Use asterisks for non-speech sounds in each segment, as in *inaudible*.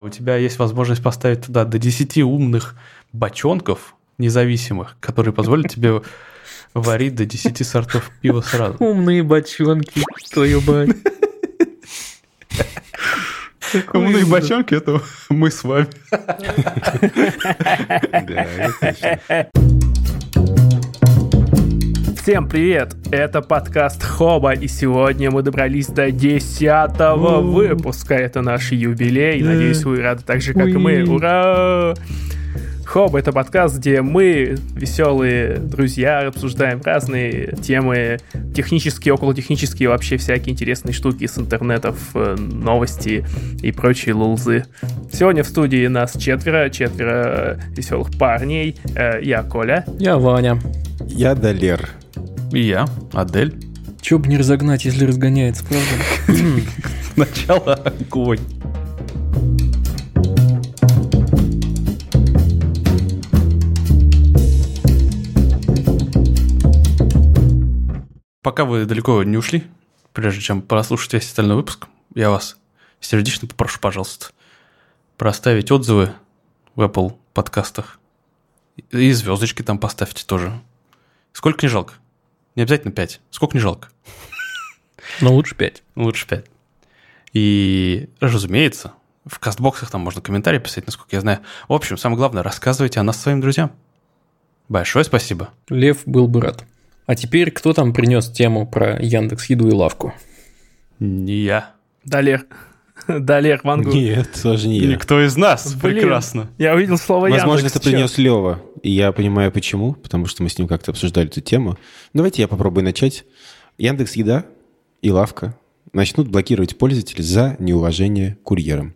У тебя есть возможность поставить туда до 10 умных бочонков независимых, которые позволят тебе *laughs* варить до 10 сортов пива сразу. Умные бочонки, твою мать. *laughs* Умные бочонки – это мы с вами. *laughs* Да, это точно. Всем привет! Это подкаст Хоба, и сегодня мы добрались до десятого выпуска. Это наш юбилей. Надеюсь, вы рады так же, как и мы. Ура! Хоб — это подкаст, где мы, веселые друзья, обсуждаем разные темы, технические, околотехнические, вообще всякие интересные штуки с интернетов, э, новости и прочие лулзы. Сегодня в студии нас четверо, четверо веселых парней. Э, Я Коля. Я Ваня. Я Далер. И я, Адель. Че бы не разогнать, если разгоняется, правда? *laughs* Начало огонь. Пока вы далеко не ушли, прежде чем прослушать весь остальной выпуск, я вас сердечно попрошу, пожалуйста, проставить отзывы в Apple подкастах. И звездочки там поставьте тоже. Сколько не жалко? Не обязательно 5. Сколько не жалко? *laughs* Но лучше 5. Лучше 5. И, разумеется, в кастбоксах там можно комментарии писать, насколько я знаю. В общем, самое главное, рассказывайте о нас своим друзьям. Большое спасибо. Лев был бы рад. А теперь кто там принес тему про Яндекс Еду и лавку? Не я. *laughs* Далер. Далер, Вангу. Нет, тоже не я. Никто из нас. Блин. Прекрасно. Я увидел слово Возможно, Яндекс. это Чё? принес Лева. И я понимаю, почему. Потому что мы с ним как-то обсуждали эту тему. Давайте я попробую начать. Яндекс Еда и Лавка начнут блокировать пользователей за неуважение курьерам.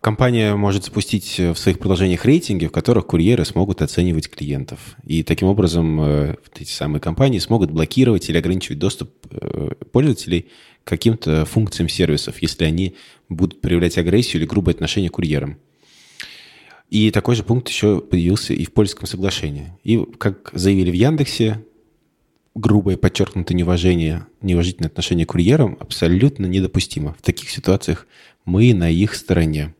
Компания может запустить в своих приложениях рейтинги, в которых курьеры смогут оценивать клиентов. И таким образом э, вот эти самые компании смогут блокировать или ограничивать доступ э, пользователей каким-то функциям сервисов, если они будут проявлять агрессию или грубое отношение к курьерам. И такой же пункт еще появился и в польском соглашении. И, как заявили в Яндексе, грубое подчеркнутое неуважение, неуважительное отношение к курьерам абсолютно недопустимо. В таких ситуациях мы на их стороне.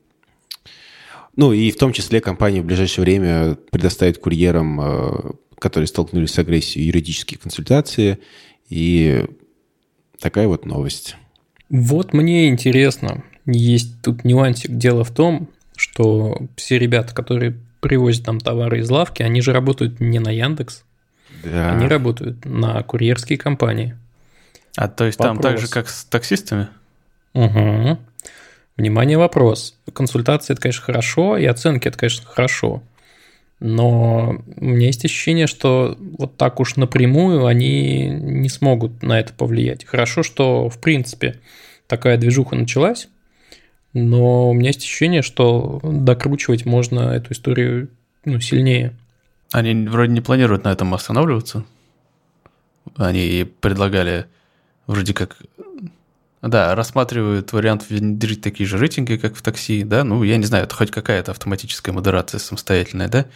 Ну и в том числе компания в ближайшее время предоставит курьерам, э, которые столкнулись с агрессией, юридические консультации. И такая вот новость. Вот мне интересно. Есть тут нюансик. Дело в том, что все ребята, которые привозят там товары из лавки, они же работают не на Яндекс, Да. они работают на курьерские компании. А то есть там Вопрос. так же, как с таксистами? Угу. Внимание, вопрос. Консультации это, конечно, хорошо, и оценки это, конечно, хорошо. Но у меня есть ощущение, что вот так уж напрямую они не смогут на это повлиять. Хорошо, что, в принципе, такая движуха началась, но у меня есть ощущение, что докручивать можно эту историю ну, сильнее. Они вроде не планируют на этом останавливаться. Они предлагали вроде как... Да, рассматривают вариант внедрить такие же рейтинги, как в такси, да, ну, я не знаю, это хоть какая-то автоматическая модерация самостоятельная, да,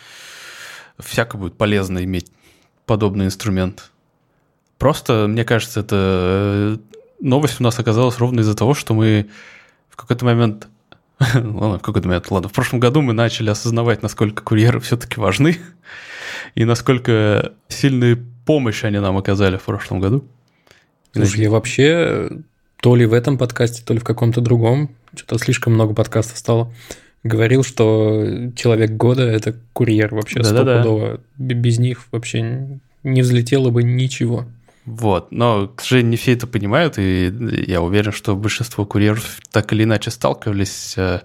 всяко будет полезно иметь подобный инструмент. Просто, мне кажется, это э, новость у нас оказалась ровно из-за того, что мы в какой-то момент *laughs* ладно, в какой-то момент, ладно, в прошлом году мы начали осознавать, насколько курьеры все-таки важны *laughs* и насколько сильную помощь они нам оказали в прошлом году. Слушай, я вообще то ли в этом подкасте, то ли в каком-то другом, что-то слишком много подкастов стало, говорил, что человек года – это курьер вообще Да-да-да. стопудово. Б- Без них вообще не взлетело бы ничего. Вот, но, к сожалению, не все это понимают, и я уверен, что большинство курьеров так или иначе сталкивались э,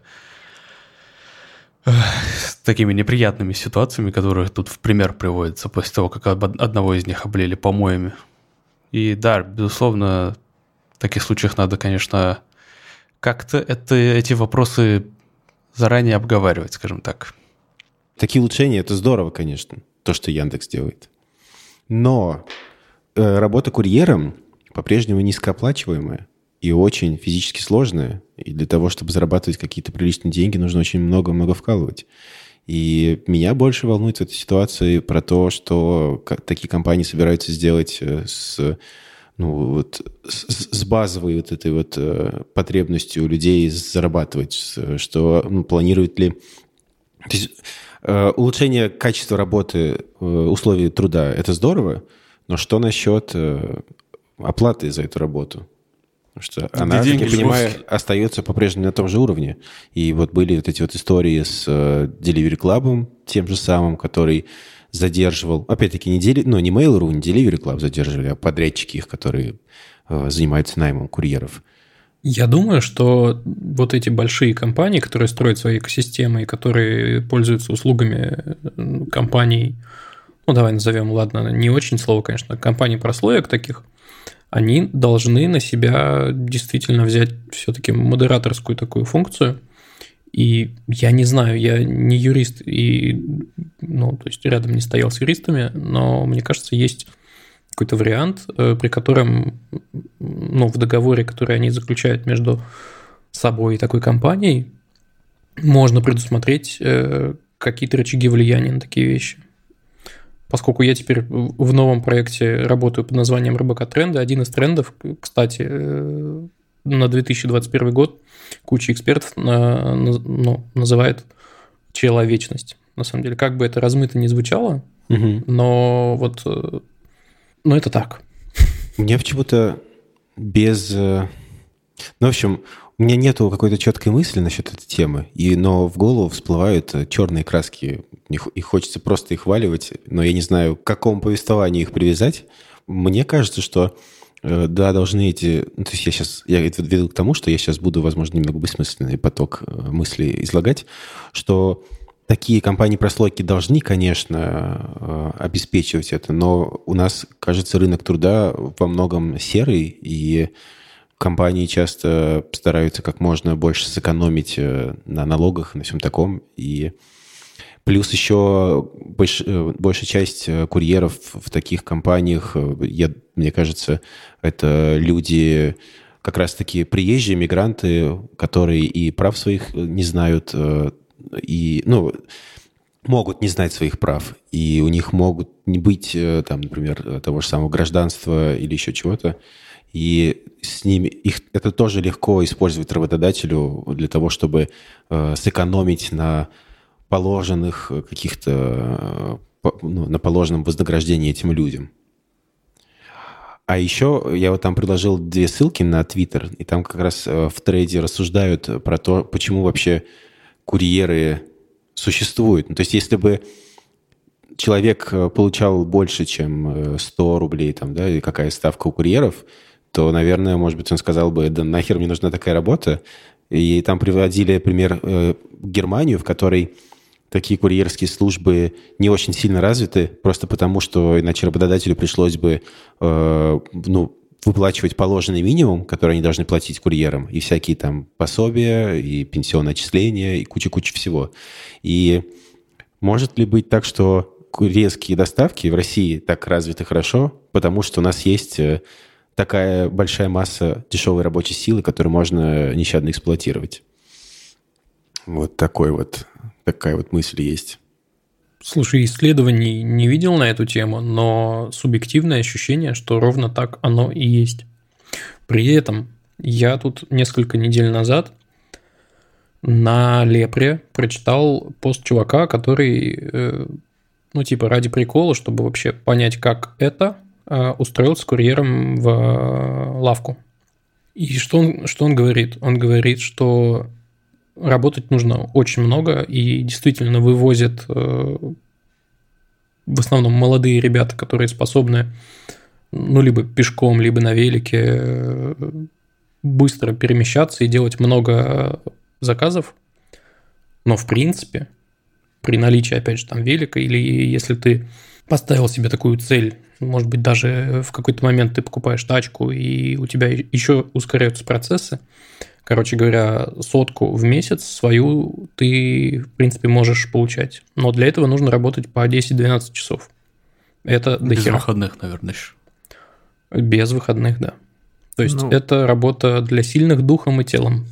э, с такими неприятными ситуациями, которые тут в пример приводятся после того, как одного из них облили помоями. И да, безусловно, в таких случаях надо, конечно, как-то это, эти вопросы заранее обговаривать, скажем так. Такие улучшения – это здорово, конечно, то, что Яндекс делает. Но э, работа курьером по-прежнему низкооплачиваемая и очень физически сложная. И для того, чтобы зарабатывать какие-то приличные деньги, нужно очень много-много вкалывать. И меня больше волнует в этой ситуации про то, что такие компании собираются сделать э, с ну, вот с, с базовой вот этой вот э, потребностью людей зарабатывать, что ну, планирует ли... То есть, э, улучшение качества работы, э, условий труда – это здорово, но что насчет э, оплаты за эту работу? Потому что Где она, деньги, как я понимаю, остается по-прежнему на том же уровне. И вот были вот эти вот истории с э, Delivery Club, тем же самым, который задерживал, опять-таки, не, дели, ну, не Mail.ru, не Delivery Club задерживали, а подрядчики их, которые э, занимаются наймом курьеров. Я думаю, что вот эти большие компании, которые строят свои экосистемы и которые пользуются услугами э, компаний, ну давай назовем, ладно, не очень слово, конечно, компаний прослоек таких, они должны на себя действительно взять все-таки модераторскую такую функцию – и я не знаю, я не юрист и, ну, то есть рядом не стоял с юристами, но мне кажется, есть какой-то вариант, э, при котором, ну, в договоре, который они заключают между собой и такой компанией, можно предусмотреть э, какие-то рычаги влияния на такие вещи. Поскольку я теперь в новом проекте работаю под названием РБК Тренды, один из трендов, кстати, э, на 2021 год куча экспертов ну, называет человечность. На самом деле, как бы это размыто не звучало, угу. но вот, э, ну это так. Мне почему-то без... Э, ну, в общем, у меня нету какой-то четкой мысли насчет этой темы, и, но в голову всплывают э, черные краски, и хочется просто их валивать, но я не знаю, к какому повествованию их привязать. Мне кажется, что да, должны эти... Ну, то есть я сейчас... Я веду к тому, что я сейчас буду, возможно, немного бессмысленный поток э, мыслей излагать, что такие компании-прослойки должны, конечно, э, обеспечивать это, но у нас, кажется, рынок труда во многом серый, и компании часто стараются как можно больше сэкономить на налогах, на всем таком, и Плюс еще больш, э, большая часть э, курьеров в таких компаниях, э, я, мне кажется, это люди как раз-таки приезжие мигранты, которые и прав своих не знают, и, ну, могут не знать своих прав, и у них могут не быть, там, например, того же самого гражданства или еще чего-то, и с ними их это тоже легко использовать работодателю для того, чтобы э, сэкономить на положенных э, каких-то, э, ну, на положенном вознаграждении этим людям. А еще я вот там предложил две ссылки на Твиттер, и там как раз э, в трейде рассуждают про то, почему вообще курьеры существуют. Ну, то есть если бы человек получал больше, чем 100 рублей, там, да, и какая ставка у курьеров, то, наверное, может быть, он сказал бы, да нахер мне нужна такая работа. И там приводили пример э, Германию, в которой такие курьерские службы не очень сильно развиты, просто потому что иначе работодателю пришлось бы э, ну, выплачивать положенный минимум, который они должны платить курьерам, и всякие там пособия, и пенсионные отчисления, и куча-куча всего. И может ли быть так, что курьерские доставки в России так развиты хорошо, потому что у нас есть э, такая большая масса дешевой рабочей силы, которую можно нещадно эксплуатировать? Вот такой вот такая вот мысль есть. Слушай, исследований не видел на эту тему, но субъективное ощущение, что ровно так оно и есть. При этом я тут несколько недель назад на Лепре прочитал пост чувака, который, э, ну, типа, ради прикола, чтобы вообще понять, как это, э, устроился курьером в э, лавку. И что он, что он говорит? Он говорит, что работать нужно очень много, и действительно вывозят э, в основном молодые ребята, которые способны, ну, либо пешком, либо на велике э, быстро перемещаться и делать много заказов. Но, в принципе, при наличии, опять же, там велика, или если ты поставил себе такую цель, может быть, даже в какой-то момент ты покупаешь тачку, и у тебя еще ускоряются процессы, Короче говоря, сотку в месяц свою ты, в принципе, можешь получать. Но для этого нужно работать по 10-12 часов. Это Без дохера. выходных, наверное, еще. Без выходных, да. То есть ну, это работа для сильных духом и телом.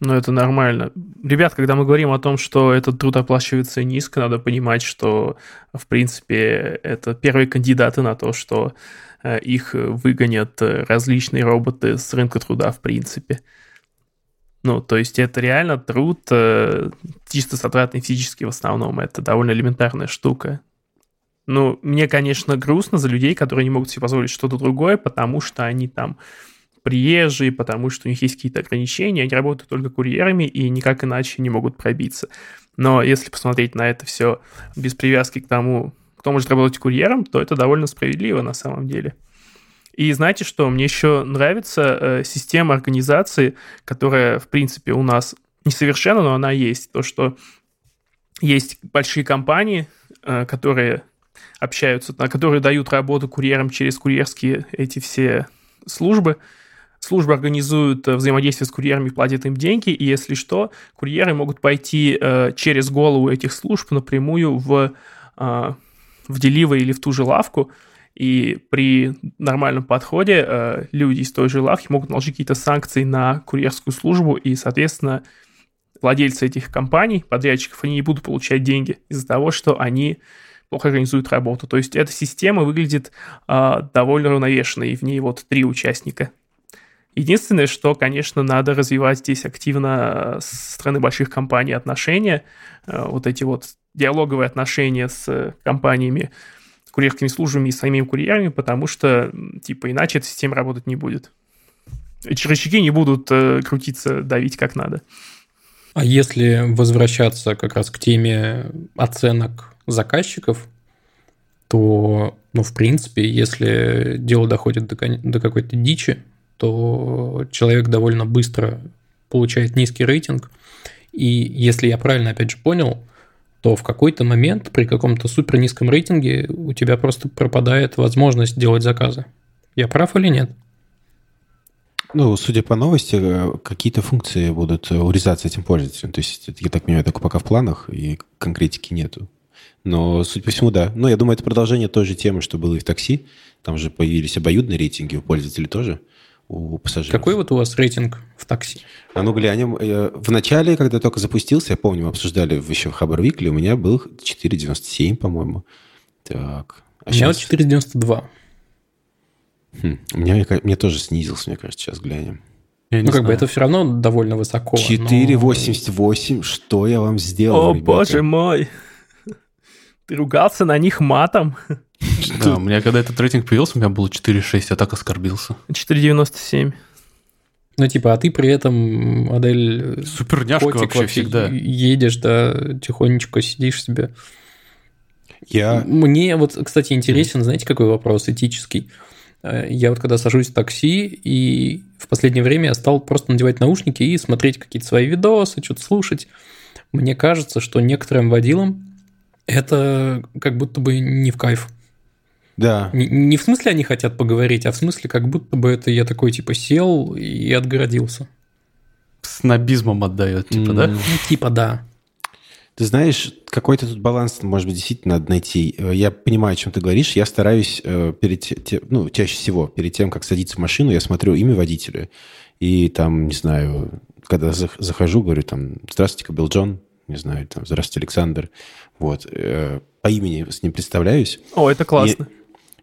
Ну, это нормально. Ребят, когда мы говорим о том, что этот труд оплачивается низко, надо понимать, что, в принципе, это первые кандидаты на то, что э, их выгонят различные роботы с рынка труда, в принципе. Ну, то есть это реально труд э, чисто затратный физически в основном. Это довольно элементарная штука. Ну, мне, конечно, грустно за людей, которые не могут себе позволить что-то другое, потому что они там приезжие, потому что у них есть какие-то ограничения, они работают только курьерами и никак иначе не могут пробиться. Но если посмотреть на это все без привязки к тому, кто может работать курьером, то это довольно справедливо на самом деле. И знаете что, мне еще нравится э, система организации, которая, в принципе, у нас несовершенна, но она есть. То, что есть большие компании, э, которые общаются, которые дают работу курьерам через курьерские эти все службы, Службы организуют э, взаимодействие с курьерами, платят им деньги, и если что, курьеры могут пойти через голову этих служб напрямую в, в Delivery или в ту же лавку, и при нормальном подходе э, люди из той же лавки могут наложить какие-то санкции на курьерскую службу, и, соответственно, владельцы этих компаний, подрядчиков, они не будут получать деньги из-за того, что они плохо организуют работу. То есть эта система выглядит э, довольно равновешенной, и в ней вот три участника – Единственное, что, конечно, надо развивать здесь активно э, с стороны больших компаний отношения, э, вот эти вот диалоговые отношения с компаниями, курьерскими службами и самими курьерами, потому что, типа, иначе эта система работать не будет. Эти рычаги не будут э, крутиться, давить как надо. А если возвращаться как раз к теме оценок заказчиков, то, ну, в принципе, если дело доходит до, до какой-то дичи, то человек довольно быстро получает низкий рейтинг. И если я правильно, опять же, понял, то в какой-то момент при каком-то супер низком рейтинге у тебя просто пропадает возможность делать заказы. Я прав или нет? Ну, судя по новости, э, какие-то функции будут урезаться этим пользователем. То есть, я так понимаю, только пока в планах, и конкретики нету. Но, судя по всему, да. Но я думаю, это продолжение той же темы, что было и в такси. Там же появились обоюдные рейтинги у пользователей тоже у пассажиров. Какой вот у вас рейтинг в такси? А ну глянем. Э, в начале, когда только запустился, я помню, мы обсуждали еще в Хабар Викли, у меня был 4,97, по-моему. Так. А у меня сейчас... 4,92. Хм, у меня, мне тоже снизился, мне кажется, сейчас глянем. Я ну, как знаю. бы это все равно довольно высоко. 4,88. Но... Что я вам сделал, О, ребята? боже мой. Ты ругался на них матом? *laughs* Да, у меня когда этот рейтинг появился, у меня было 4,6, я так оскорбился. 4,97. Ну, типа, а ты при этом, модель... Суперняшка вообще, вообще всегда. Едешь, да, тихонечко сидишь себе. Я... Мне вот, кстати, интересен, знаете, какой вопрос этический? Э, я вот когда сажусь в такси, и в последнее время я стал просто надевать наушники и смотреть какие-то свои видосы, что-то слушать. Мне кажется, что некоторым водилам это как будто бы не в кайф. Да. Не, не в смысле они хотят поговорить, а в смысле как будто бы это я такой типа сел и отгородился. С набизмом отдает, типа, mm. да? Ну, типа, да. Ты знаешь, какой-то тут баланс, может быть, действительно надо найти. Э, я понимаю, о чем ты говоришь. Я стараюсь э, перед тем, ну, чаще всего, перед тем, как садиться в машину, я смотрю имя водителя. И там, не знаю, когда захожу, говорю там, здравствуйте, Билл Джон, не знаю, там, здравствуйте, Александр. Вот. Э, по имени с ним представляюсь. О, это классно. И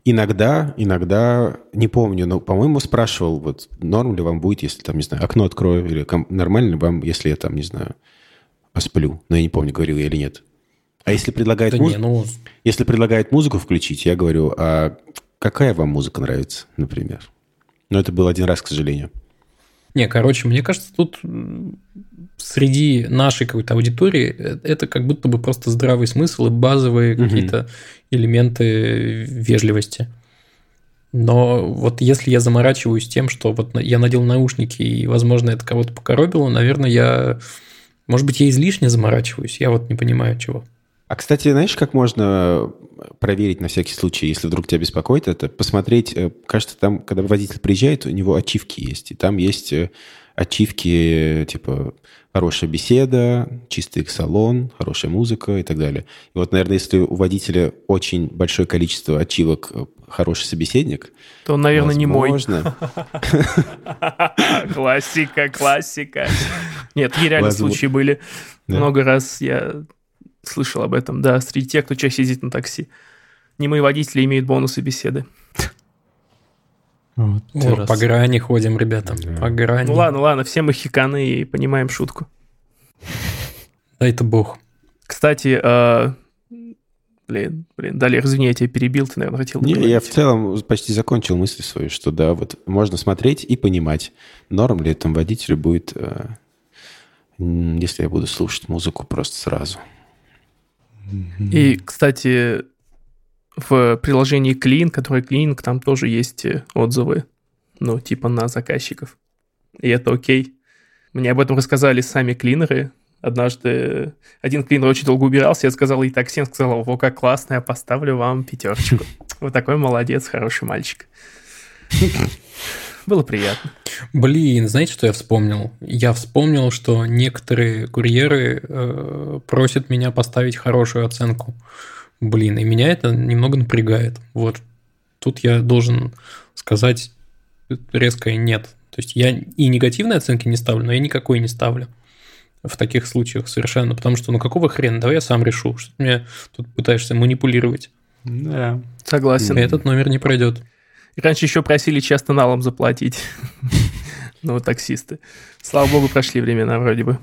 Иногда, иногда, не помню, но, по-моему, спрашивал, вот, норм ли вам будет, если, там, не знаю, окно открою, или нормально ли вам, если я, там, не знаю, посплю. Но я не помню, говорил я или нет. А если предлагает, да муз... не, ну... если предлагает музыку включить, я говорю, а какая вам музыка нравится, например? Но это был один раз, к сожалению. Не, короче, мне кажется, тут среди нашей какой-то аудитории э, это как будто бы просто здравый смысл и базовые угу. какие-то элементы вежливости. Но вот если я заморачиваюсь тем, что вот я надел наушники и, возможно, это кого-то покоробило, наверное, я... Может быть, я излишне заморачиваюсь, я вот не понимаю чего. А, кстати, знаешь, как можно проверить на всякий случай, если вдруг тебя беспокоит это? Посмотреть, э, кажется, там, когда водитель приезжает, у него ачивки есть, и там есть э, ачивки, типа, хорошая беседа, чистый салон, хорошая музыка и так далее. И вот, наверное, если у водителя очень большое количество ачивок э, хороший собеседник, то он, наверное, не мой. возможно, *laughs* Классика, классика. Нет, такие реально случаи были. Много раз я слышал об этом, да, среди тех, кто чаще ездит на такси. Немые водители имеют бонусы беседы. Вот, О, по грани ходим, ребята. Да. По грани. Ну ладно, ладно, все мы хиканы и понимаем шутку. Дай-то бог. Кстати, э, блин, блин, Далер, извини, я тебя перебил, ты, наверное, хотел Не, я в целом почти закончил мысль свою, что да, вот можно смотреть и понимать, норм ли этому водителю будет, э, если я буду слушать музыку просто сразу. И, кстати, в приложении Clean, которое Clean, там тоже есть э, отзывы, ну, типа на заказчиков. И это окей. Мне об этом рассказали сами клинеры. Однажды один клинер очень долго убирался, я сказал и такси, он сказал, во, как классно, я поставлю вам пятерочку. *laughs* Вот такой молодец, хороший мальчик. *laughs* Было приятно. Блин, знаете, что я вспомнил? Я вспомнил, что некоторые курьеры э, просят меня поставить хорошую оценку. Блин, и меня это немного напрягает. Вот тут я должен сказать резкое нет. То есть я и негативные оценки не ставлю, но я никакой не ставлю в таких случаях совершенно. Потому что, ну какого хрена, давай я сам решу, что ты мне тут пытаешься манипулировать. Да. Согласен. Этот номер не пройдет. И Раньше еще просили часто налом заплатить. *laughs* Ну, таксисты. Слава богу, прошли времена вроде бы.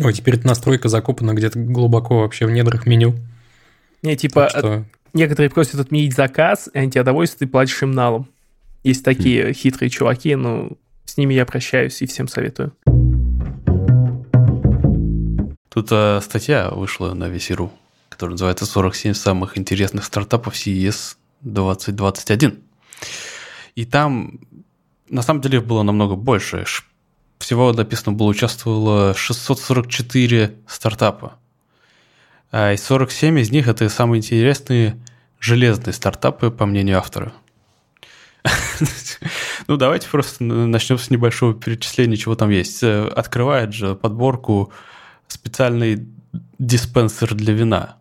Ой, теперь эта настройка закопана где-то глубоко вообще в недрах меню. Не, типа, что некоторые просят отменить заказ, и они тебя довольствуют, ты платишь им налом. Есть такие хитрые чуваки, ну, с ними я прощаюсь и всем советую. Тут э, статья вышла на VC.ru, которая называется «47 самых интересных стартапов CES 2021». И там, на самом деле, было намного больше. Всего написано было, участвовало 644 стартапа. А и 47 из них – это самые интересные железные стартапы, по мнению автора. *laughs* Ну, давайте просто начнем с небольшого перечисления, чего там есть. Э, Открывает же подборку специальный диспенсер для вина.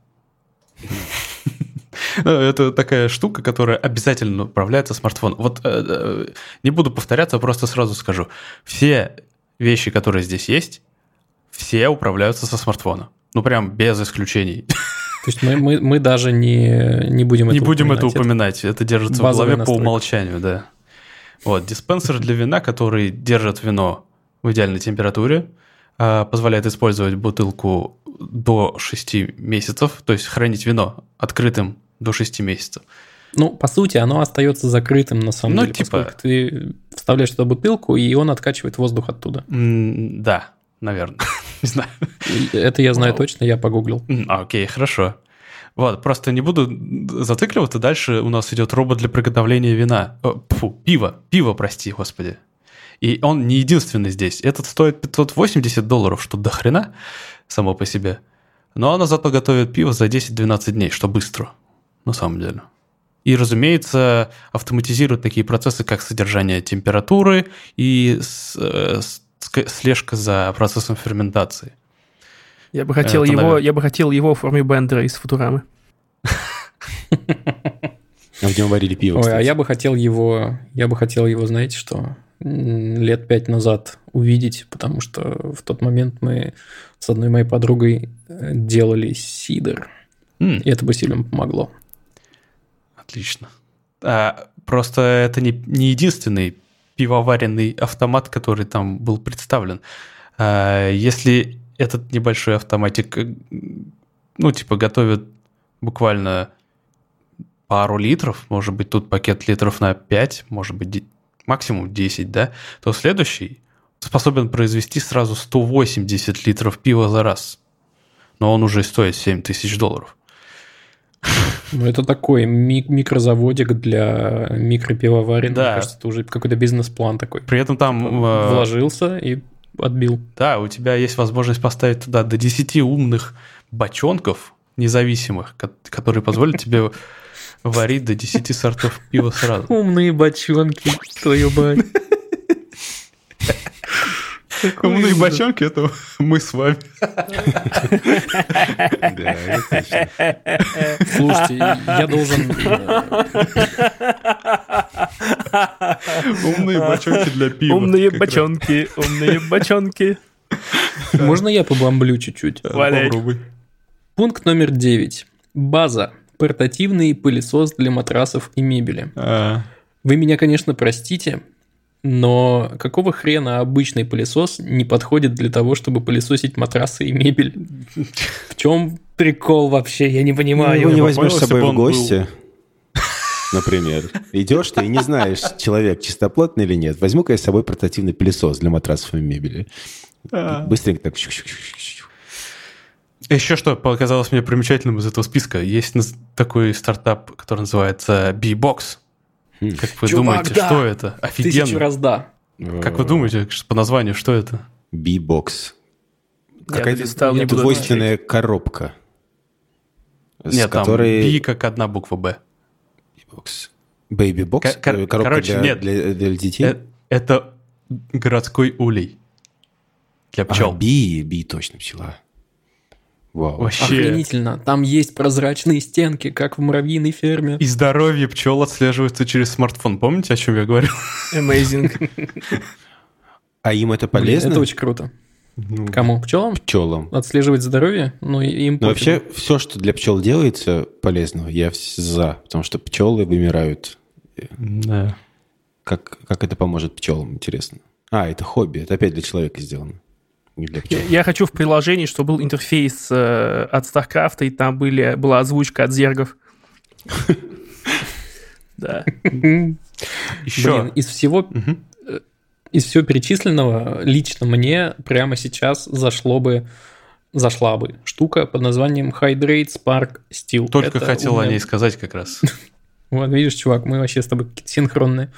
*laughs* Ну, Это такая штука, которая обязательно управляется смартфоном. Вот э, э, не буду повторяться, просто сразу скажу. Все вещи, которые здесь есть, все управляются со смартфона. Ну, прям без исключений. То есть мы, мы, мы даже не, не будем Не это будем это упоминать. упоминать. Это держится в базовая голове по настройка. умолчанию, да. Вот, диспенсер для вина, который держит вино в идеальной температуре, а, позволяет использовать бутылку до 6 месяцев, то есть хранить вино открытым до 6 месяцев. Ну, по сути, оно остается закрытым на самом Ну, деле, типа- поскольку ты вставляешь туда бутылку, и он откачивает воздух оттуда. М, Да, наверное. *laughs* *laughs* Не знаю. Это я знаю точно, я погуглил. А, Окей, хорошо. Вот, просто не буду зацикливаться. Дальше у нас идет робот для приготовления вина. Фу, пива. Пиво, прости, господи. И он не единственный здесь. Этот стоит 580 долларов, что до хрена само по себе. Но оно зато готовит пиво за 10-12 дней, что быстро, на самом деле. И, разумеется, автоматизирует такие процессы, как содержание температуры и с- э, с- слежка за процессом ферментации. Я бы хотел Это, его, наверное. я бы хотел его в форме Бендера из Футурамы. *laughs* А в нем варили пиво, Ой, а я бы хотел его, я бы хотел его, знаете что, лет пять назад увидеть, потому что в тот момент мы с одной моей подругой э, делали сидр, М. и это бы сильно помогло. Отлично. А, просто это не, не единственный пивоваренный автомат, который там был представлен. А, если этот небольшой автоматик, э, ну, типа, готовит буквально пару литров, может быть, тут пакет литров на 5, может быть, максимум 10, да, то следующий способен произвести сразу 180 литров пива за раз. Но он уже стоит 7 тысяч долларов. Ну, это такой ми- микрозаводик для микропивоварен. Да. Мне кажется, это уже какой-то бизнес-план такой. При этом там... э, Вложился и отбил. Да, у тебя есть возможность поставить туда до 10 умных бочонков независимых, ко- которые позволят тебе варить до 10 сортов пива сразу. Умные бочонки, твою мать. Умные бочонки — это мы с вами. Да, это точно. Слушайте, я должен... Умные бочонки для пива. Умные бочонки, умные бочонки. Можно я побомблю чуть-чуть? Попробуй. Пункт номер 9. База. Портативный пылесос для матрасов и мебели. А, Вы меня, конечно, простите, но какого хрена обычный пылесос не подходит для того, чтобы пылесосить матрасы и мебель? В чем прикол вообще? Я не Ну, понимаю. его не возьмешь с собой в был- гости, например. Идешь ты и не знаешь, человек чистоплотный или нет. Возьму-ка я с собой портативный пылесос для матрасов и мебели. А. Быстренько так... Еще что показалось мне примечательным из этого списка. Есть такой стартап, который называется B-Box. Хм. Как вы Чувак, думаете, да. что это? Тысячу Офигенно. раз да. Как вы думаете, по названию, что это? B-бокс. Я Какая-то двойственная коробка. С Нет, там которой... B как одна буква Б. B-бокс. Baby-бокс? Кор- кор- Коробка короче, для, нет. для, для детей? Э, Это городской улей для А, пчел. би, би, точно, пчела. Вау. Вообще. Охренительно. Там есть прозрачные стенки, как в муравьиной ферме. И здоровье пчел отслеживается через смартфон. Помните, о чем я говорил? Amazing. А им это Блин, полезно? это очень круто. Ну, Кому? Пчелам? Пчелам. Отслеживать здоровье? Ну, и им Но пофигу. вообще, все, что для пчел делается полезного, я за. Потому что пчелы вымирают. Да. Как, как это поможет пчелам, интересно? А, это хобби. Это опять для человека сделано. Не для пчел. Я, я хочу в приложении, чтобы был интерфейс э, от StarCraft, и там были, была озвучка от зергов. *laughs* Да. Еще. Блин, из всего, Мгм. из всего перечисленного лично мне прямо сейчас зашло бы, зашла бы штука под названием Hydrate Spark Steel. Только Это хотел о умная- ней *laughs* сказать как раз. Вот видишь, чувак, мы вообще с тобой синхронные.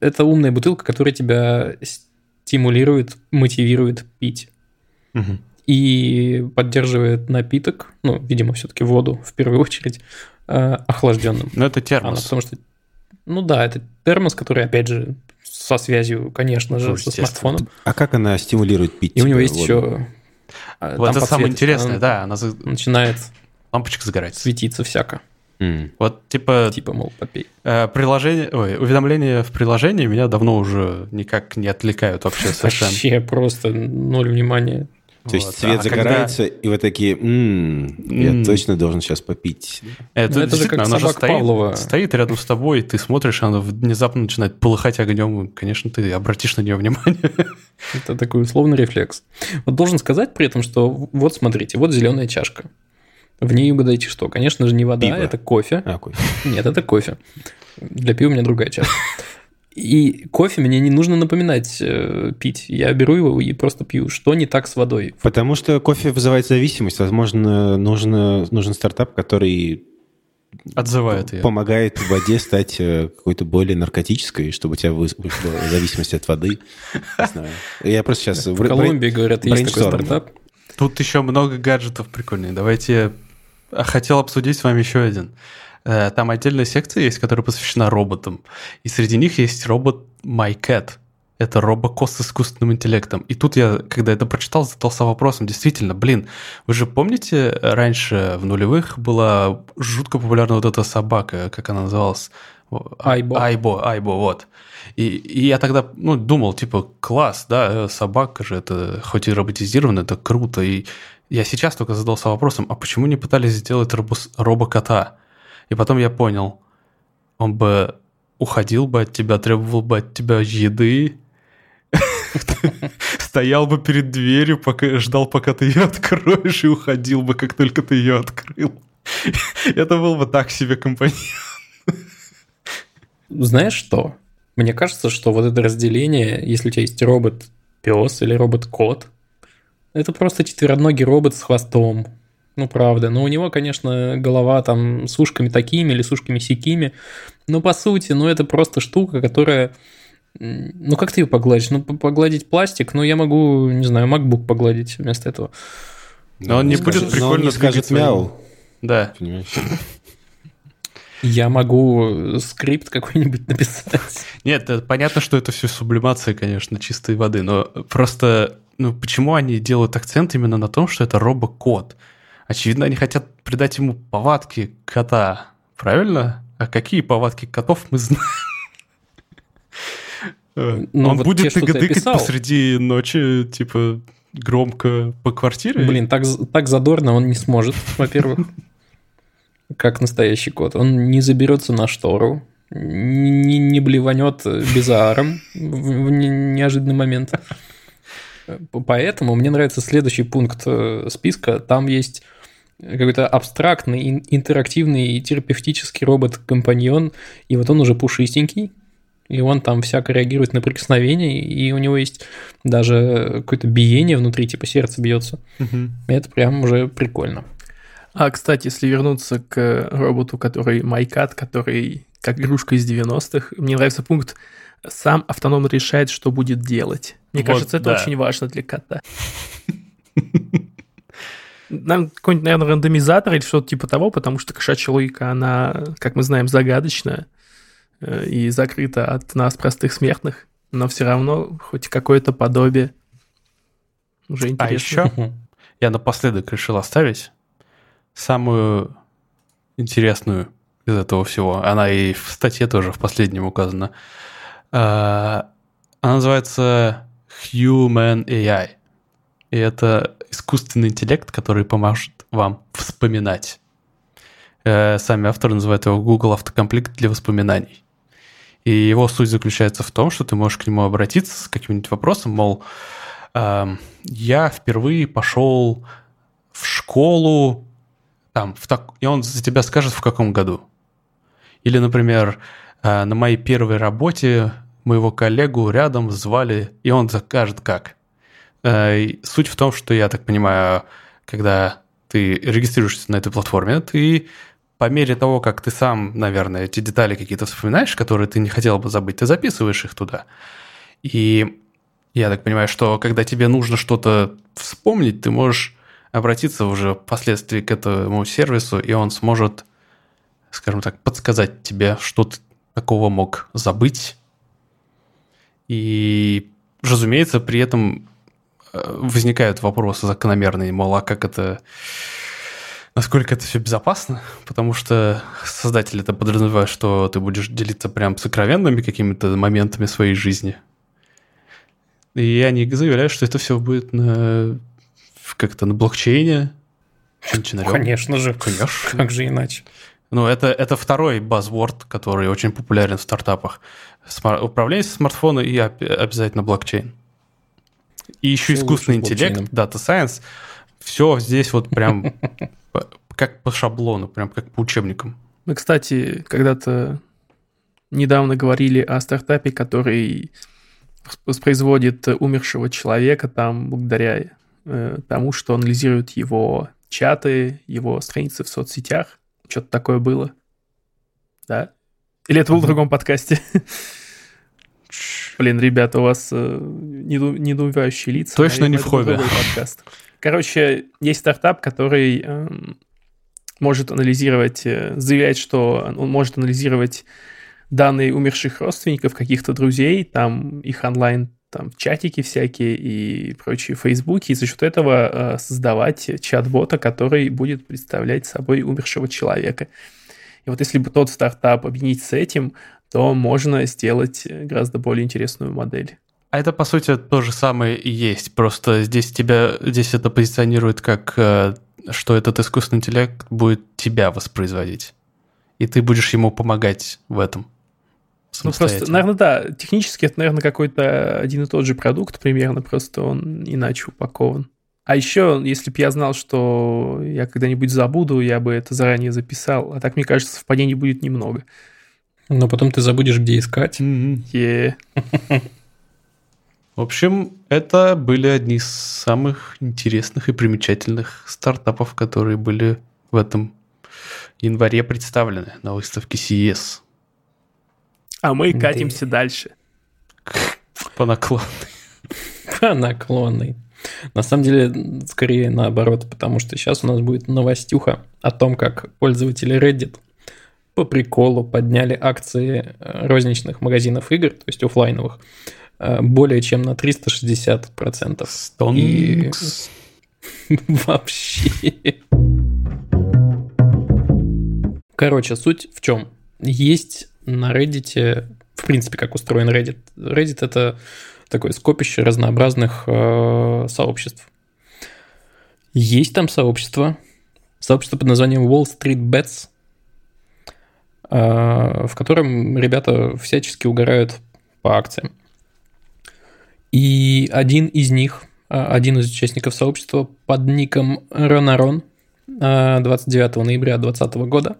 Это умная бутылка, которая тебя стимулирует, мотивирует пить. Мгм. и поддерживает напиток, ну, видимо, все-таки воду в первую очередь, э, охлажденным. Ну, это Она, термос. потому что, ну да, это термос, который, опять же, со связью, конечно же, Ну, со смартфоном. А как она стимулирует пить? И у него типа, есть воду? еще... Вот там это самое интересное, она да, она Начинает лампочка загорается. светиться всяко. М. Вот, типа, Типа, мол, попей. э, приложение, ой, уведомления в приложении меня давно уже никак не отвлекают вообще совершенно. Вообще просто ноль внимания. То есть свет А когда- загорается, и вы такие, «М, я точно должен сейчас попить. Это, Ну, это же как она же стоит, Павлова. стоит рядом с тобой, ты смотришь, она внезапно начинает полыхать огнем, и, конечно, ты обратишь на нее внимание. Это такой условный рефлекс. Вот должен сказать при этом, что вот смотрите, вот зеленая чашка. В ней угадайте что? Конечно же, не вода, Пиво. это кофе. А, кофе. *laughs* Нет, это кофе. Для пива у меня другая чашка. И кофе мне не нужно напоминать э, пить. Я беру его и просто пью. Что не так с водой? Потому что кофе вызывает зависимость. Возможно, нужно, нужен стартап, который Отзывает ее. помогает в воде стать э, какой-то более наркотической, чтобы у тебя вы- вышла зависимость от воды. Я просто сейчас... В Колумбии, говорят, есть такой стартап. Тут еще много гаджетов прикольных. Давайте... а, Хотел обсудить с вами еще один. Э, Там отдельная секция есть, которая посвящена роботам. И среди них есть робот MyCat. Это робокос с искусственным интеллектом. И тут я, когда это прочитал, задался вопросом, действительно, блин, вы же помните, раньше в нулевых была жутко популярна вот эта собака, как она называлась? Айбо. Айбо, Айбо, вот. И, и я тогда ну, думал, типа, класс, да, собака же, это хоть и роботизировано, это круто. И я сейчас только задался вопросом, а почему не пытались сделать робос- робокота? И потом я понял, он бы уходил бы от тебя, требовал бы от тебя еды, *laughs* стоял бы перед дверью, пока ждал, пока ты ее откроешь, и уходил бы, как только ты ее открыл. *laughs* Это был бы так себе компаньон. Знаешь что? Мне кажется, что вот это разделение, если у тебя есть робот-пес или робот-кот, это просто четвероногий робот с хвостом. Ну, правда. Но у него, конечно, голова там с ушками такими или с ушками сякими. Но по сути, ну, это просто штука, которая... Ну, как ты ее погладишь? Ну, погладить пластик, ну, я могу, не знаю, MacBook погладить вместо этого. Но он не будет скажет- но он прикольно не скажет мяу. Да. Понимаешь? Я могу скрипт какой-нибудь написать. Нет, понятно, что это все сублимация, конечно, чистой воды, но просто, ну, почему они делают акцент именно на том, что это робокот? Очевидно, они хотят придать ему повадки кота, правильно? А какие повадки котов мы знаем? Ну, Он вот будет те, что ты тыгать описал. посреди ночи, типа, громко по квартире? Блин, так, так задорно он не сможет, во-первых. Как настоящий кот. Он не заберется на штору, не, не блеванет безааром в, в не- неожиданный момент. Поэтому мне нравится следующий пункт э, списка. Там есть какой-то абстрактный, ин- интерактивный и терапевтический робот-компаньон, и вот он уже пушистенький, и он там всяко реагирует на прикосновение, и у него есть даже какое-то биение внутри, типа сердце бьется. Мгм. Это прям уже прикольно. А, кстати, если вернуться к роботу, который Майкат, который как игрушка из 90-х, мне нравится пункт «Сам автономно решает, что будет делать». Мне Вот, кажется, это да. очень важно для кота. Нам какой-нибудь, наверное, рандомизатор или что-то типа того, потому что кошачья логика, она, как мы знаем, загадочная э, и закрыта от нас, простых смертных, но все равно хоть какое-то подобие уже А интересно. еще я напоследок решил оставить самую интересную из этого всего. Она и в статье тоже в последнем указана. А, Она называется Human AI. И это искусственный интеллект, который поможет вам вспоминать. Э, Сами авторы называют его Google автокомплект для воспоминаний. И его суть заключается в том, что ты можешь к нему обратиться с каким-нибудь вопросом, мол, эм, я впервые пошел в школу, там, в так... и он за тебя скажет, в каком году. Или, например, э, на моей первой работе моего коллегу рядом звали, и он закажет как. Э, Суть в том, что, я так понимаю, когда ты регистрируешься на этой платформе, ты по мере того, как ты сам, наверное, эти детали какие-то вспоминаешь, которые ты не хотел бы забыть, ты записываешь их туда. И я так понимаю, что когда тебе нужно что-то вспомнить, ты можешь обратиться уже впоследствии к этому сервису, и он сможет, скажем так, подсказать тебе, что ты такого мог забыть. И, разумеется, при этом э, возникают вопросы закономерные, мол, а как это насколько это все безопасно, потому что создатель это подразумевает, что ты будешь делиться прям сокровенными какими-то моментами своей жизни. И они заявляют, что это все будет на как-то на блокчейне. чинчинарем. Конечно же. Конечно. Как же иначе? Ну, это, это второй базворд, который очень популярен в стартапах. Управление смартфона и обязательно блокчейн. И еще Всё искусственный интеллект, Data Science. Все здесь вот прям *laughs* как по шаблону, прям как по учебникам. Мы, кстати, когда-то недавно говорили о стартапе, который воспроизводит умершего человека там благодаря э, тому, что анализирует его чаты, его страницы в соцсетях. Что-то такое было. Да? Или это было в другом подкасте? Блин, ребята, у вас э, недоумевающие лица. Точно не в был хобби. подкаст. Короче, есть стартап, который эм, может анализировать, э, заявляет, что он может анализировать данные умерших родственников, каких-то друзей, там их онлайн там чатики всякие и прочие фейсбуки, и за счет этого э, создавать чат-бота, который будет представлять собой умершего человека. И вот если бы тот стартап объединить с этим, то можно сделать гораздо более интересную модель. А это, по сути, то же самое и есть. Просто здесь тебя, здесь это позиционирует как, э, что этот искусственный интеллект будет тебя воспроизводить. И ты будешь ему помогать в этом. Ну, просто, наверное, да, технически это, наверное, какой-то один и тот же продукт примерно, просто он иначе упакован. А еще, если бы я знал, что я когда-нибудь забуду, я бы это заранее записал. А так, мне кажется, совпадений будет немного. Но потом ты забудешь, где искать. Мгм. Е. В общем, это были одни из самых интересных и примечательных стартапов, которые были в этом январе представлены на выставке CES. А мы Да. катимся дальше. По накладу. наклонный. На самом деле, скорее наоборот, потому что сейчас у нас будет новостюха о том, как пользователи Reddit по приколу подняли акции э, розничных магазинов игр, то есть офлайновых, э, более чем на 360%. Стонкс. И... *laughs* Вообще. Короче, суть в чем? Есть на Reddit, в принципе, как устроен Reddit. Reddit это такое скопище разнообразных э, сообществ. Есть там сообщество, сообщество под названием Wall Street Bets, э, в котором ребята всячески угорают по акциям. И один из них, э, один из участников сообщества под ником Ронарон 29 ноября 2020 года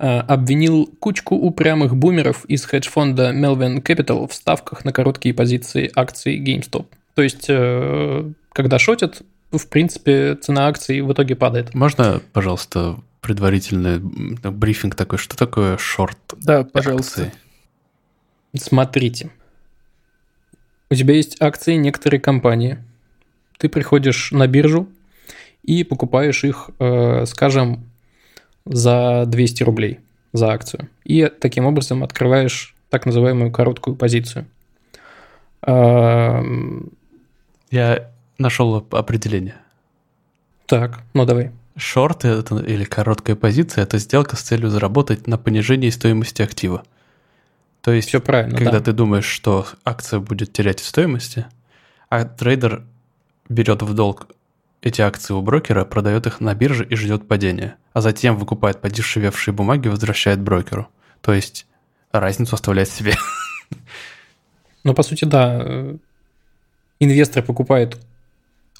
обвинил кучку упрямых бумеров из хедж-фонда Melvin Capital в ставках на короткие позиции акций GameStop. То есть, когда шотят, в принципе, цена акций в итоге падает. Можно, пожалуйста, предварительный брифинг такой, что такое шорт? Да, пожалуйста. Акции? Смотрите. У тебя есть акции некоторой компании. Ты приходишь на биржу и покупаешь их, э, скажем, за 200 рублей за акцию. И таким образом открываешь так называемую короткую позицию. Эм, Я нашел определение. Так, ну давай. Шорт это, или короткая позиция – это сделка с целью заработать на понижении стоимости актива. То есть, Все правильно, когда да. ты думаешь, что акция будет терять в стоимости, а трейдер берет в долг эти акции у брокера, продает их на бирже и ждет падения, а затем выкупает подешевевшие бумаги и возвращает брокеру. То есть разницу оставляет себе. *laughs* Ну, по сути, да. Инвестор покупает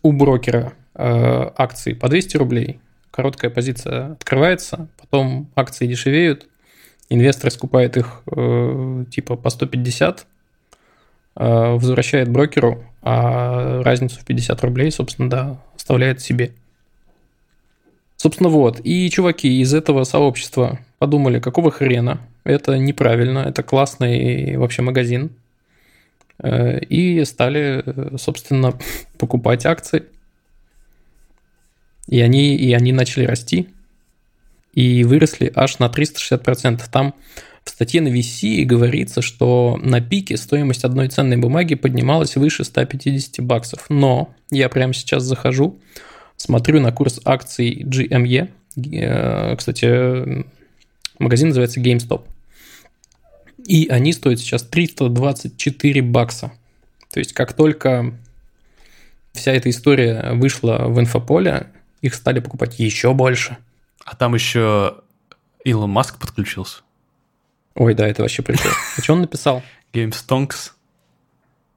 у брокера э, акции по 200 рублей, короткая позиция открывается, потом акции дешевеют, инвестор скупает их э, типа по 150, э, возвращает брокеру, а разницу в 50 рублей, собственно, да, оставляет себе. Собственно, вот. И чуваки из этого сообщества подумали, какого хрена, это неправильно, это классный вообще магазин. И стали, собственно, *laughs* покупать акции. И они, и они начали расти. И выросли аж на 360%. Там в статье на VC говорится, что на пике стоимость одной ценной бумаги поднималась выше 150 баксов. Но я прямо сейчас захожу, смотрю на курс акций GME. Э, кстати, магазин называется GameStop. И они стоят сейчас 324 бакса. То есть как только вся эта история вышла в инфополе, их стали покупать еще больше. А там еще Илон Маск подключился. Ой, да, это вообще прикольно. А что он написал? GameStonks.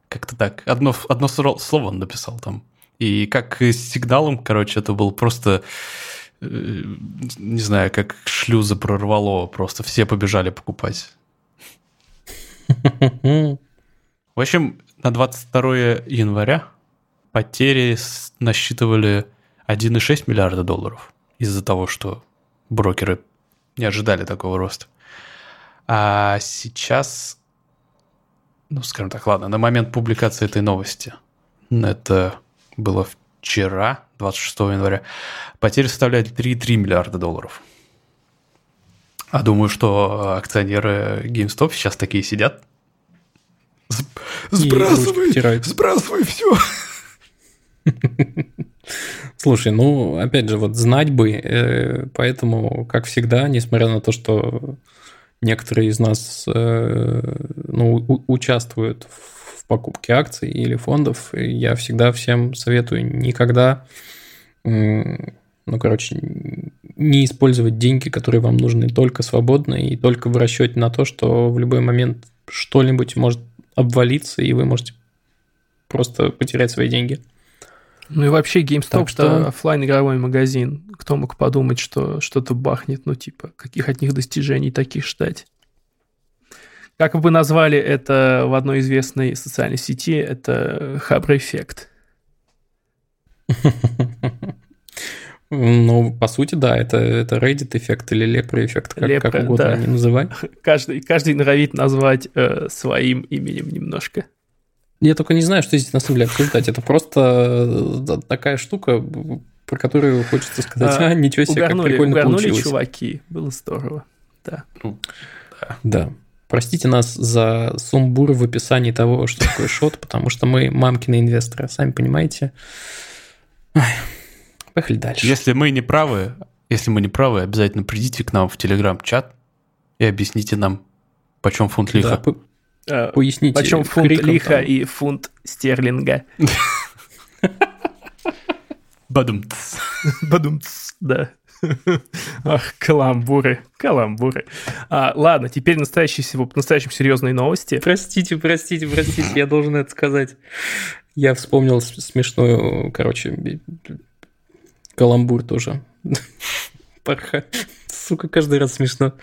Как-то так. Одно, одно слово он написал там. И как с сигналом, короче, это был просто, э, не знаю, как шлюзы прорвало, просто все побежали покупать. В общем, на 22 января потери насчитывали 1,6 миллиарда долларов из-за того, что брокеры не ожидали такого роста. А сейчас, ну, скажем так, ладно, на момент публикации этой новости, это было вчера, 26 января, потери составляют 3,3 миллиарда долларов. А думаю, что акционеры GameStop сейчас такие сидят. Сбрасывай, сбрасывай все. *laughs* Слушай, ну, опять же, вот знать бы, э, поэтому, как всегда, несмотря на то, что некоторые из нас э, ну, участвуют в покупке акций или фондов, я всегда всем советую никогда, ну, короче, не использовать деньги, которые вам нужны только свободно и только в расчете на то, что в любой момент что-нибудь может обвалиться, и вы можете просто потерять свои деньги. Ну и вообще GameStop что... это офлайн игровой магазин. Кто мог подумать, что что-то бахнет, ну типа, каких от них достижений таких ждать? Как бы назвали это в одной известной социальной сети, это хабр-эффект. Ну, по сути, да, это, это Reddit эффект или лепра эффект, как, Лепра, как угодно да. они называют. Каждый, каждый норовит назвать э, своим именем немножко. Я только не знаю, что здесь на самом деле обсуждать. Это просто э, такая штука, про которую хочется сказать, а, а *laughs* ничего себе, угорнули, как прикольно угорнули получилось. чуваки, было здорово. да. Ну, Да. Простите нас за сумбур в описании того, что такое шот, потому что мы мамкины инвесторы, сами понимаете. Ой, Поехали дальше. Если мы не правы, если мы не правы, обязательно придите к нам в телеграм-чат и объясните нам, почем фунт Да, лиха. Э, поясните. Почем фунт криком лиха там. и фунт стерлинга? Бадум. Бадумц, да. Ах, каламбуры, каламбуры. А, ладно, теперь настоящие, настоящие серьезные новости. Простите, простите, простите, я должен это сказать. Я вспомнил смешную, короче, каламбур тоже. Парха. Сука, каждый раз смешно.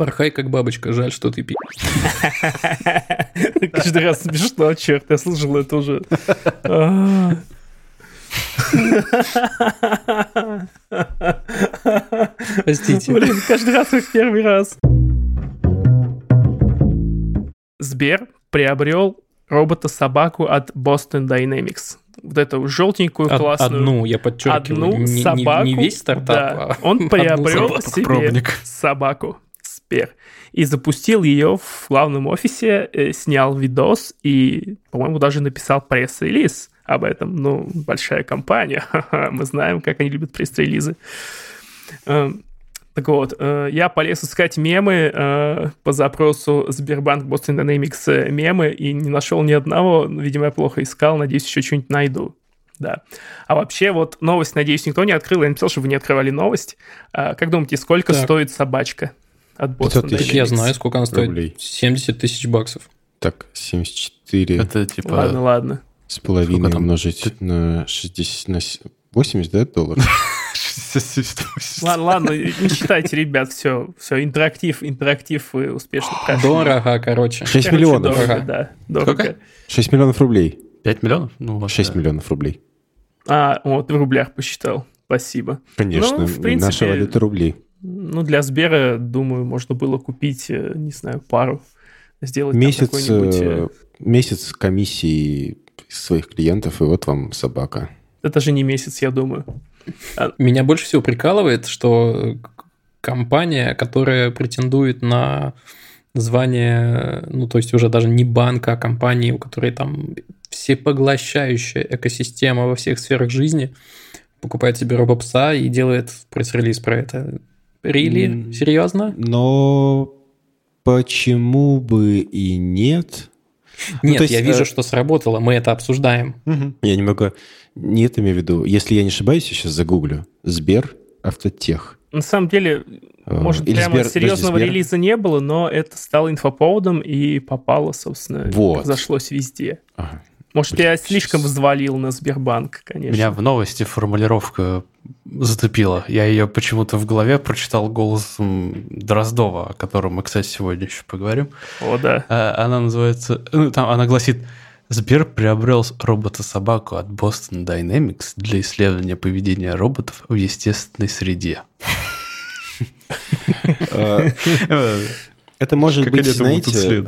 Порхай, как бабочка, жаль, что ты пи... *laughs* Каждый раз смешно, черт, я слышал это уже. А. Простите. Блин, каждый раз как первый раз. Сбер приобрел робота-собаку от Boston Dynamics. Вот эту желтенькую Од- классную. Одну, я подчеркиваю, одну не, не- собаку. не весь стартап, да. а Он *laughs* приобрел себе Пробник. собаку Спер и запустил ее в главном офисе, э, снял видос и, по-моему, даже написал пресс-релиз об этом. Ну, большая компания, *laughs* мы знаем, как они любят пресс-релизы. Эм, Так вот, э, я полез искать мемы э, по запросу Сбербанк Boston Dynamics э, мемы и не нашел ни одного. Видимо, я плохо искал, надеюсь, еще что-нибудь найду. Да. А вообще, вот новость, надеюсь, никто не открыл. Я написал, чтобы вы не открывали новость. А, как думаете, сколько Так. стоит собачка от Boston 500 тысяч. Я знаю, сколько она стоит. Рублей. 70 тысяч баксов. Так, 74 Это типа... Ладно, ладно. с половиной там? умножить на 60, на с- 80, да, долларов? *laughs* 68. Ладно, ладно, не считайте, ребят, все, все, интерактив, интерактив вы успешно прошли. Дорого, короче. 6 Короче, миллионов. Дорого, да, дорого. Сколько? 6 миллионов рублей. 5 миллионов? Ну, вот, 6 да. миллионов рублей. А, вот в рублях посчитал. Спасибо. Конечно, Ну, в принципе, наша валюта рубли. Ну, для Сбера, думаю, можно было купить, э, не знаю, пару. Сделать там Месяц, какой-нибудь... э, э, месяц комиссии своих клиентов, и вот вам собака. Это же не месяц, я думаю. Меня больше всего прикалывает, что компания, которая претендует на звание, ну, то есть уже даже не банка, а компании, у которой там всепоглощающая экосистема во всех сферах жизни, покупает себе робопса и делает пресс-релиз про это. Рили? М. Серьезно? Но почему бы и нет? Нет, то есть, я вижу, э, что сработало, мы это обсуждаем. Я немного... Не это имею в виду. Если я не ошибаюсь, я сейчас загуглю. Сбер Автотех. На самом деле, Э, может, или прямо Сбер- подожди, серьезного Сбер? релиза не было, но это стало инфоповодом и попало, собственно, Вот. зашлось везде. Ага. Может, Блин, я слишком сейчас. взвалил на Сбербанк, конечно. Меня в новости формулировка зацепила. Я ее почему-то в голове прочитал голосом Дроздова, о котором мы, кстати, сегодня еще поговорим. О, да. А, Она называется... ну, Там она гласит... Сбер приобрел робота-собаку от Boston Dynamics для исследования поведения роботов в естественной среде. Э, Это может быть, знаете,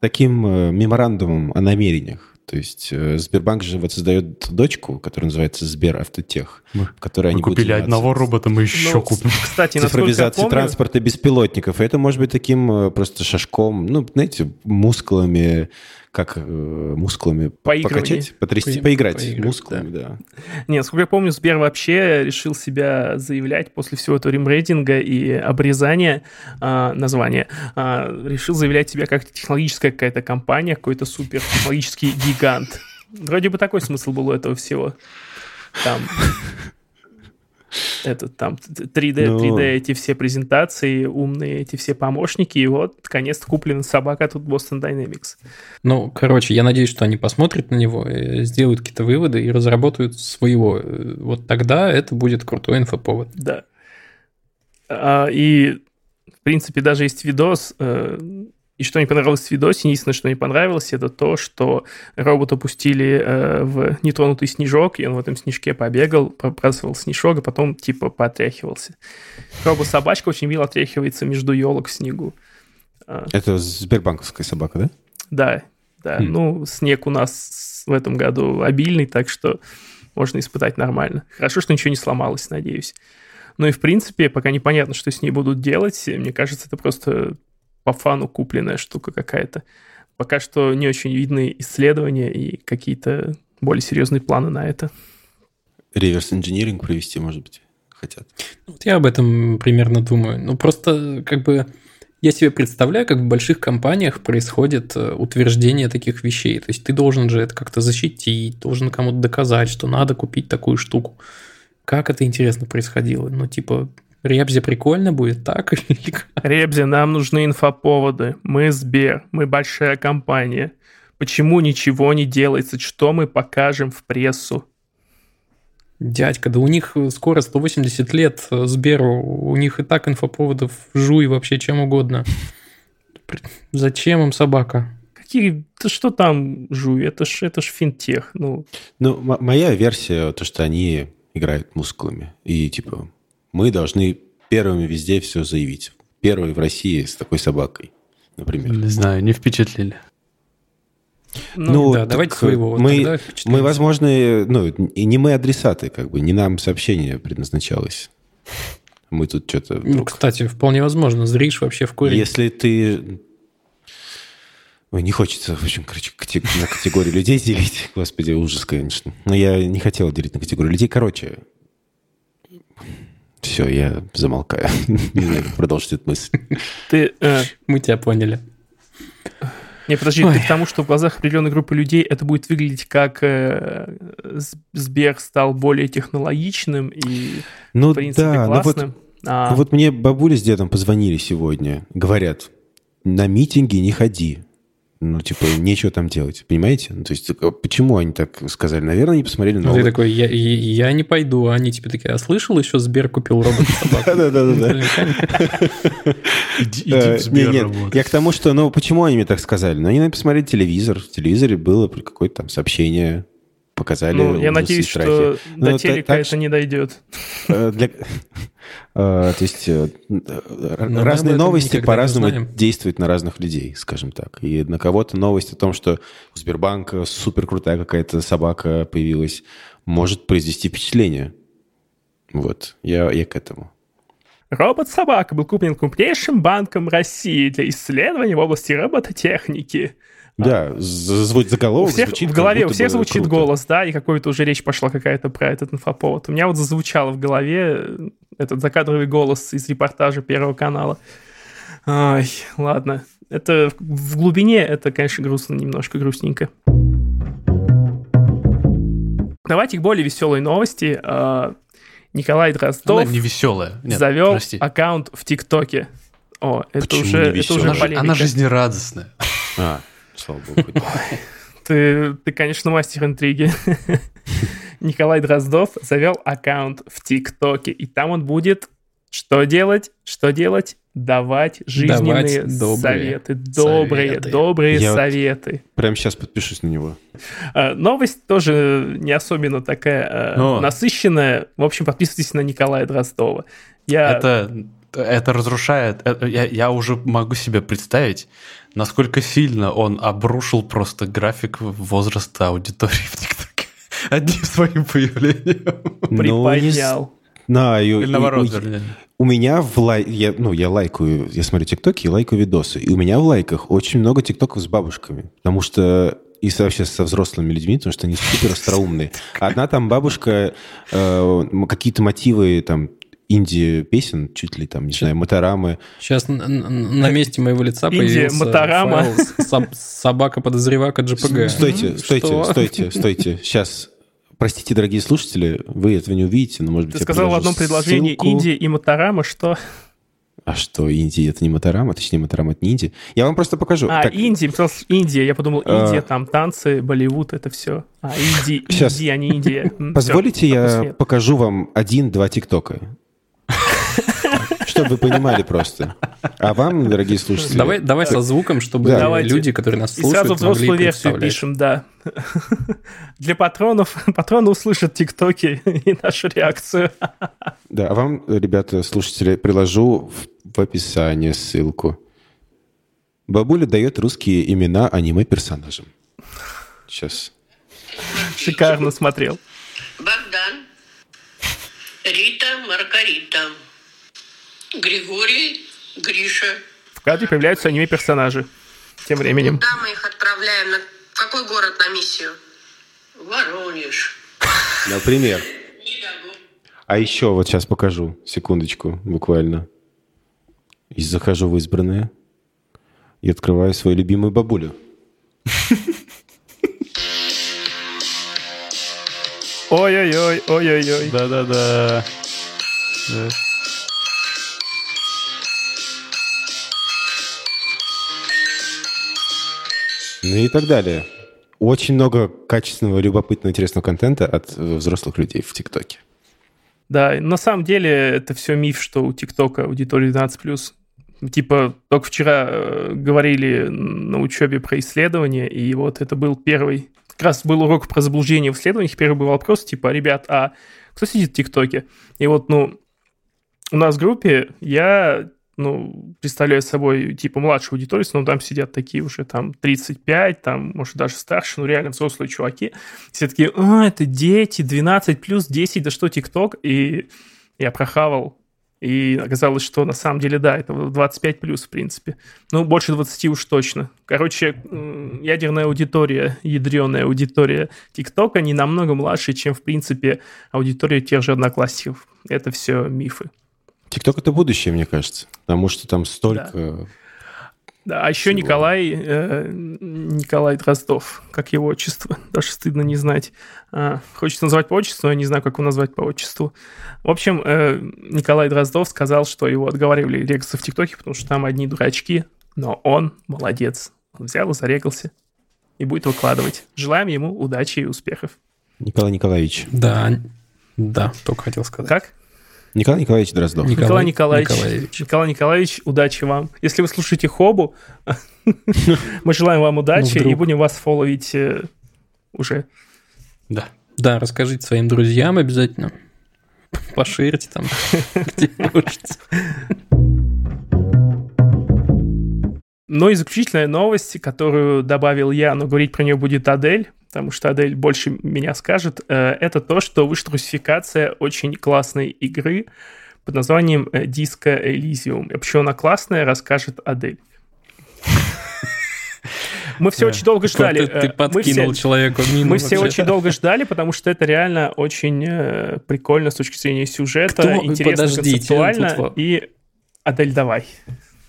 таким э, меморандумом о намерениях. То есть э, Сбербанк же вот создает дочку, которая называется Сбер Автотех, Мы- в которой Мы они будут купили заниматься одного робота, мы еще Ну, купим. Кстати, цифровизацией помню, транспорта беспилотников. Это может быть таким э, просто шажком, ну, знаете, мускулами, как э, мускулами покачать, потрясти, По- поиграть поиграть, мускулами, да. Нет, насколько я помню, Сбер вообще решил себя заявлять после всего этого ремрейдинга и обрезания а, названия. а, решил заявлять себя как технологическая какая-то компания, какой-то супер технологический гигант. Вроде бы такой смысл был у этого всего. Там этот там 3D, Ну. 3D эти все презентации, умные эти все помощники, и вот, наконец-то куплена собака тут Boston Dynamics. Ну, короче, я надеюсь, что они посмотрят на него, э, сделают какие-то выводы и разработают своего. Э, Вот тогда это будет крутой инфоповод. Да. А, и, в принципе, даже есть видос. И что мне понравилось в видосе, единственное, что мне понравилось, это то, что робота пустили э, в нетронутый снежок, и он в этом снежке побегал, пробрасывал снежок, а потом типа потряхивался. Робот-собачка очень мило отряхивается между елок в снегу. А, Это сбербанковская собака, да? да, да. Хм. Ну, снег у нас в этом году обильный, так что можно испытать нормально. Хорошо, что ничего не сломалось, надеюсь. Ну и в принципе, пока непонятно, что с ней будут делать, мне кажется, это просто по фану купленная штука какая-то. Пока что не очень видны исследования и какие-то более серьезные планы на это. Реверс инжиниринг провести, может быть, хотят. Вот я об этом примерно думаю. Ну, просто как бы я себе представляю, как в больших компаниях происходит э, утверждение таких вещей. То есть ты должен же это как-то защитить, должен кому-то доказать, что надо купить такую штуку. Как это интересно происходило? Ну, типа, Ребзе прикольно будет, так? *laughs* Ребзе, нам нужны инфоповоды. Мы Сбер, мы большая компания. Почему ничего не делается? Что мы покажем в прессу? Дядька, да у них скоро 180 лет Сберу, у них и так инфоповодов жуй вообще чем угодно. Зачем им собака? Какие, да что там жуй, это ж, это ж финтех, ну. Ну, моя версия, то, что они играют мускулами, и типа мы должны первыми везде все заявить. Первый в России с такой собакой, например. Не знаю, не впечатлили. Ну, ну да, давайте своего. Вот мы, мы, возможно, ну, и не мы адресаты, как бы, не нам сообщение предназначалось. Мы тут что-то... Ну, вдруг... Ну, кстати, вполне возможно, зришь вообще в корень. Если ты... Ой, не хочется, в общем, короче, на категорию людей делить. Господи, ужас, конечно. Но я не хотел делить на категорию людей. Короче, все, я замолкаю. *laughs* Не знаю, как продолжить эту мысль. Ты, э, Мы тебя поняли. Не, подожди, Ой. ты к тому, что в глазах определенной группы людей это будет выглядеть как э, Сбер стал более технологичным и, ну, в принципе, да, классным. Ну вот, а... ну вот мне бабуля с дедом позвонили сегодня. Говорят, на митинги не ходи. Ну, типа, нечего там делать, понимаете? Ну, то есть, почему они так сказали? Наверное, они посмотрели на... Ну, ты такой, я, я, я не пойду, а они типа такие, а слышал еще, Сбер купил робот-собаку? *laughs* Да-да-да. Иди в Сбер Я к тому, что, ну, почему они мне так сказали? Ну, они посмотрели телевизор, в телевизоре было какое-то там сообщение, показали. Ну, я надеюсь, что до ну, телека это не дойдет. Э, э, то есть э, Но разные новости по-разному действуют на разных людей, скажем так. И на кого-то новость о том, что у Сбербанка супер крутая какая-то собака появилась, может произвести впечатление. Вот, я, я к этому. Робот-собака был куплен крупнейшим банком России для исследований в области робототехники. Да, звучит заголовок. У всех, звучит, в голове у всех звучит круто. голос, да, и какой-то уже речь пошла какая-то про этот инфоповод. У меня вот зазвучало в голове этот закадровый голос из репортажа Первого канала. Ай, ладно. Это в глубине это, конечно, грустно, немножко грустненько. Давайте к более веселой новости. А, Николай Дроздов Она не веселая. Нет, завел прости. аккаунт в ТикТоке. О, это Почему уже, это уже полемика. Она жизнерадостная. А, слава богу. Ты, ты, конечно, мастер интриги. Николай Дроздов завел аккаунт в ТикТоке, и там он будет что делать? Что делать? Давать жизненные Давать добрые советы. Добрые, советы. добрые Я советы. Вот прямо сейчас подпишусь на него. А, новость тоже не особенно такая а, Но... насыщенная. В общем, подписывайтесь на Николая Дроздова. Я... Это, это разрушает... Это, я, я уже могу себе представить, насколько сильно он обрушил просто график возраста аудитории в ТикТоке одним своим появлением. Ну, Приподнял. На, Или и, наоборот, и, у меня в лай... я, ну, я лайкаю, я смотрю ТикТоки и лайкаю видосы. И у меня в лайках очень много ТикТоков с бабушками. Потому что и вообще со взрослыми людьми, потому что они супер остроумные. Одна там бабушка, э, какие-то мотивы там инди-песен, чуть ли там, не знаю, моторамы. Сейчас на, на месте моего лица появился моторама. файл собака-подозревака JPG. Стойте, стойте, Что? стойте, стойте. Сейчас Простите, дорогие слушатели, вы этого не увидите, но, может быть, Ты сказал в одном предложении ссылку. Индия и Моторама, что... А что, Индия это не Моторама? Точнее, Моторама это не Индия. Я вам просто покажу. А, как... Индия, Индия. Я подумал, а. Индия, а... там танцы, Болливуд, это все. А, Индия, Сейчас. Индия, а не Индия. Позволите, все, я покажу вам один-два ТикТока чтобы вы понимали просто. А вам, дорогие слушатели... Давай, давай со звуком, чтобы да. люди, которые нас слушают, И сразу взрослую версию пишем, да. *laughs* Для патронов, *laughs* патроны услышат тиктоки и нашу реакцию. *laughs* Да, а вам, ребята, слушатели, приложу в, в описании ссылку. Бабуля дает русские имена аниме-персонажам. Сейчас. Шикарно смотрел. Богдан, Рита, Маргарита. Григорий, Гриша. В кадре появляются аниме-персонажи. Тем временем. Куда мы их отправляем? На в какой город на миссию? Воронеж. Например. А еще вот сейчас покажу, секундочку, буквально. И захожу в избранное и открываю свою любимую бабулю. Ой-ой-ой, ой-ой-ой. Да-да-да. Ну и так далее. Очень много качественного, любопытного, интересного контента от э, взрослых людей в ТикТоке. Да, на самом деле это все миф, что у ТикТока аудитория 12+. Типа, только вчера э, говорили на учебе про исследования, и вот это был первый... Как раз был урок про заблуждение в исследованиях, первый был вопрос, типа, ребят, а кто сидит в ТикТоке? И вот, ну, у нас в группе я ну, представляю собой, типа, младшую аудиторию, но там сидят такие уже, там, 35, там, может, даже старше, ну, реально взрослые чуваки. Все такие, а, это дети, 12 плюс 10, да что, ТикТок? И я прохавал, и оказалось, что на самом деле, да, это 25 плюс, в принципе. Ну, больше 20 уж точно. Короче, ядерная аудитория, ядреная аудитория ТикТока не намного младше, чем, в принципе, аудитория тех же одноклассников. Это все мифы. ТикТок — это будущее, мне кажется. Потому что там столько... Да, а еще Всего. Николай, э, Николай Дроздов, как его отчество, *laughs* даже стыдно не знать. А, хочется назвать по отчеству, но я не знаю, как его назвать по отчеству. В общем, э, Николай Дроздов сказал, что его отговаривали регаться в ТикТоке, потому что там одни дурачки, но он молодец. Он взял и зарегался и будет выкладывать. Желаем ему удачи и успехов. Николай Николаевич. Да, да, только хотел сказать. Как? Николай Николаевич Дроздов. Ник- Николай, Николай Николаевич, Николаевич. Николай Николаевич, удачи вам. Если вы слушаете Хобу, *laughs* мы желаем вам удачи Ну, и будем вас фолловить э, уже. Да. Да, расскажите своим друзьям обязательно. Поширьте там, *laughs* где можете. Ну и заключительная новость, которую добавил я, но говорить про нее будет Адель, потому что Адель больше меня скажет, э, это то, что вышла русификация очень классной игры под названием э, Disco Elysium. И почему она классная, расскажет Адель. Мы все Да. очень долго ждали. Ты, э, ты мы все- подкинул человеку мину. Мы все очень долго ждали, потому что это реально очень прикольно с точки зрения сюжета, Кто- интересно подождите, концептуально. тут И Адель, давай.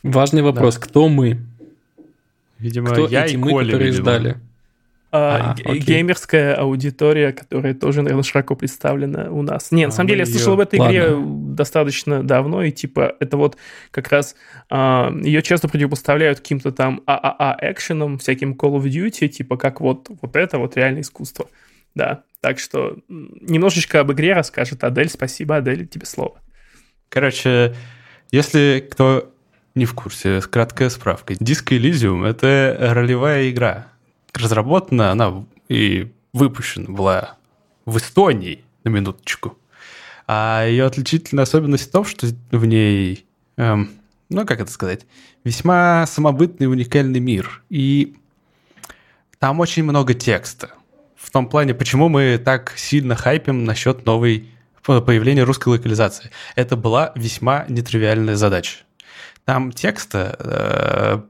Важный вопрос. Кто мы? Видимо, Кто я эти и мы, Коля, которые видимо. ждали? А, А, геймерская аудитория, которая тоже, наверное, широко представлена у нас. Не, на А, самом деле, я слышал об этой игре Ладно. достаточно давно, и типа это вот как раз а, ее часто противопоставляют каким-то там ААА экшенам, всяким Call of Duty, типа как вот, вот это вот реальное искусство. Да, так что немножечко об игре расскажет Адель. Спасибо, Адель, тебе слово. Короче, если кто не в курсе, краткая справка. Disco Elysium — это ролевая игра. Разработана она и выпущена была в Эстонии, на минуточку. А ее отличительная особенность в том, что в ней, эм, ну, как это сказать, весьма самобытный уникальный мир. И там очень много текста. В том плане, почему мы так сильно хайпим насчет новой по- появления русской локализации. Это была весьма нетривиальная задача. Там текста э,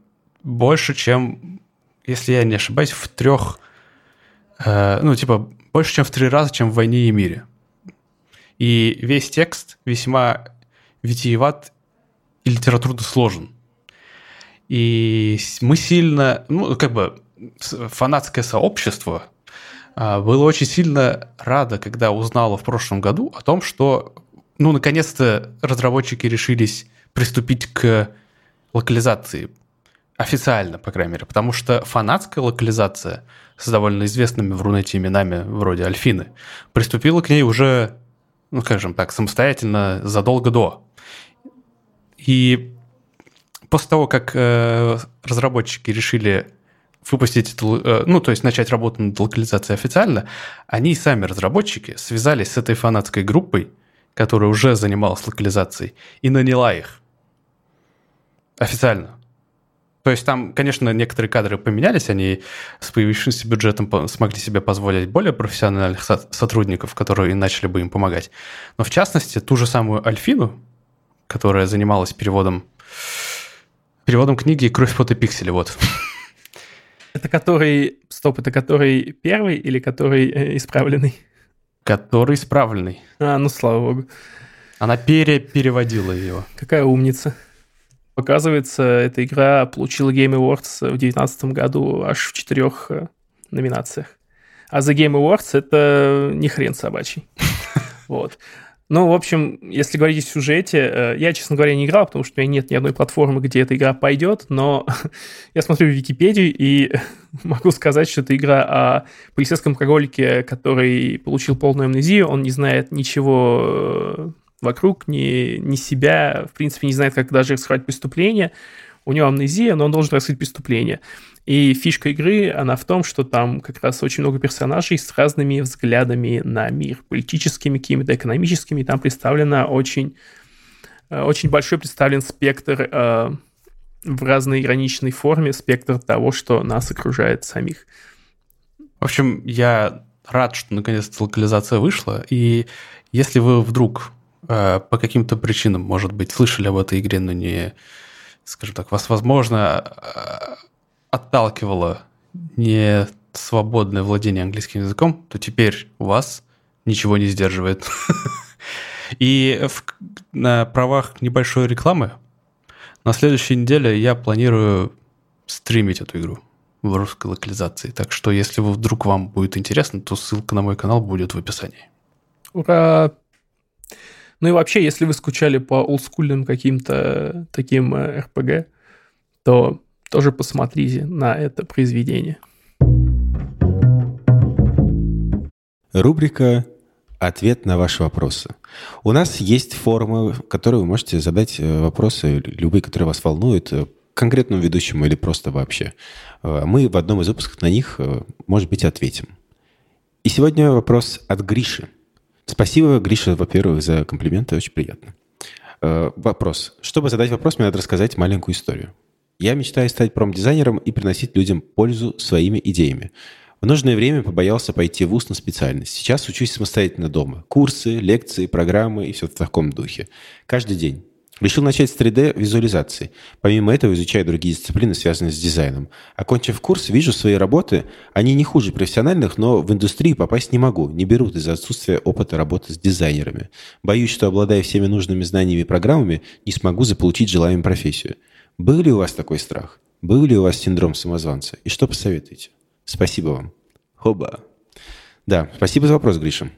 больше, чем, если я не ошибаюсь, в трех, э, ну, типа, больше, чем в три раза, чем в «Войне и мире». И весь текст весьма витиеват и литературно сложен. И мы сильно, ну, как бы, фанатское сообщество а, было очень сильно радо, когда узнало в прошлом году о том, что, ну, наконец-то разработчики решились приступить к локализации. Официально, по крайней мере. Потому что фанатская локализация с довольно известными в Рунете именами вроде Альфины приступила к ней уже, ну, скажем так, самостоятельно задолго до. И после того, как э, разработчики решили выпустить э, ну, то есть начать работу над локализацией официально, они сами, разработчики, связались с этой фанатской группой, которая уже занималась локализацией, и наняла их официально. То есть там, конечно, некоторые кадры поменялись, они с появившимся бюджетом смогли себе позволить более профессиональных сотрудников, которые начали бы им помогать. Но в частности, ту же самую Альфину, которая занималась переводом переводом книги «Кровь, фото, пиксели», вот. Это который... Стоп, это который первый или который э, исправленный? Который исправленный. А, ну слава богу. Она пере переводила ее. Какая умница. Оказывается, эта игра получила Game Awards в 2019 году аж в четырех э, номинациях. А за Game Awards это не хрен собачий. *laughs* Вот. Ну, в общем, если говорить о сюжете, э, я, честно говоря, не играл, потому что у меня нет ни одной платформы, где эта игра пойдет, но *laughs* я смотрю в Википедию и *laughs* могу сказать, что это игра о полицейском алкоголике, который получил полную амнезию, он не знает ничего э, вокруг, ни, ни себя, в принципе, не знает, как даже раскрывать преступление. У него амнезия, но он должен раскрыть преступление. И фишка игры, она в том, что там как раз очень много персонажей с разными взглядами на мир, политическими, какими-то экономическими. Там представлено очень, э, очень большой представлен спектр э, в разной ироничной форме, спектр того, что нас окружает самих. В общем, я рад, что наконец-то локализация вышла, и если вы вдруг э, по каким-то причинам, может быть, слышали об этой игре, но не, скажем так, вас, возможно, э, отталкивало не свободное владение английским языком, то теперь у вас ничего не сдерживает. *laughs* И в, на правах небольшой рекламы на следующей неделе я планирую стримить эту игру в русской локализации. Так что, если вдруг вам будет интересно, то ссылка на мой канал будет в описании. Ура! Ну и вообще, если вы скучали по олдскульным каким-то таким RPG, э, то тоже посмотрите на это произведение. Рубрика «Ответ на ваши вопросы». У нас есть форма, в которой вы можете задать э, вопросы, любые, которые вас волнуют, э, конкретному ведущему или просто вообще. Э, мы в одном из выпусков на них, может быть, ответим. И сегодня вопрос от Гриши. Спасибо, Гриша, во-первых, за комплименты, очень приятно. Вопрос. Чтобы задать вопрос, мне надо рассказать маленькую историю. Я мечтаю стать промдизайнером и приносить людям пользу своими идеями. В нужное время побоялся пойти в ВУЗ на специальность. Сейчас учусь самостоятельно дома. Курсы, лекции, программы и все в таком духе. Каждый день. Решил начать с 3D-визуализации. Помимо этого изучаю другие дисциплины, связанные с дизайном. Окончив курс, вижу свои работы. Они не хуже профессиональных, но в индустрии попасть не могу. Не берут из-за отсутствия опыта работы с дизайнерами. Боюсь, что, обладая всеми нужными знаниями и программами, не смогу заполучить желаемую профессию. Был ли у вас такой страх? Был ли у вас синдром самозванца? И что посоветуете? Спасибо вам. Хоба. Да, спасибо за вопрос, Гриша.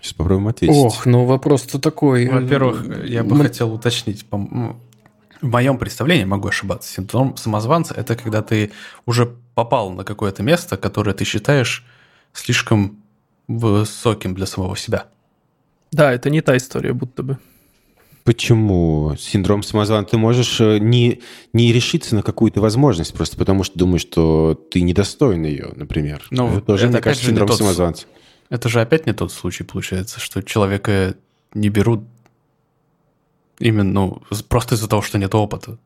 Сейчас попробуем ответить. Ох, ну вопрос-то такой. Во-первых, я бы Мы... хотел уточнить, в моем представлении, могу ошибаться, синдром самозванца – это когда ты уже попал на какое-то место, которое ты считаешь слишком высоким для самого себя. Да, это не та история, будто бы. Почему? Синдром самозванца. Ты можешь э, не, не решиться на какую-то возможность, просто потому что думаешь, что ты недостоин ее, например. Ну, это тоже, это мне кажется, синдром тот, самозванца. Это же опять не тот случай, получается, что человека не берут именно ну, просто из-за того, что нет опыта.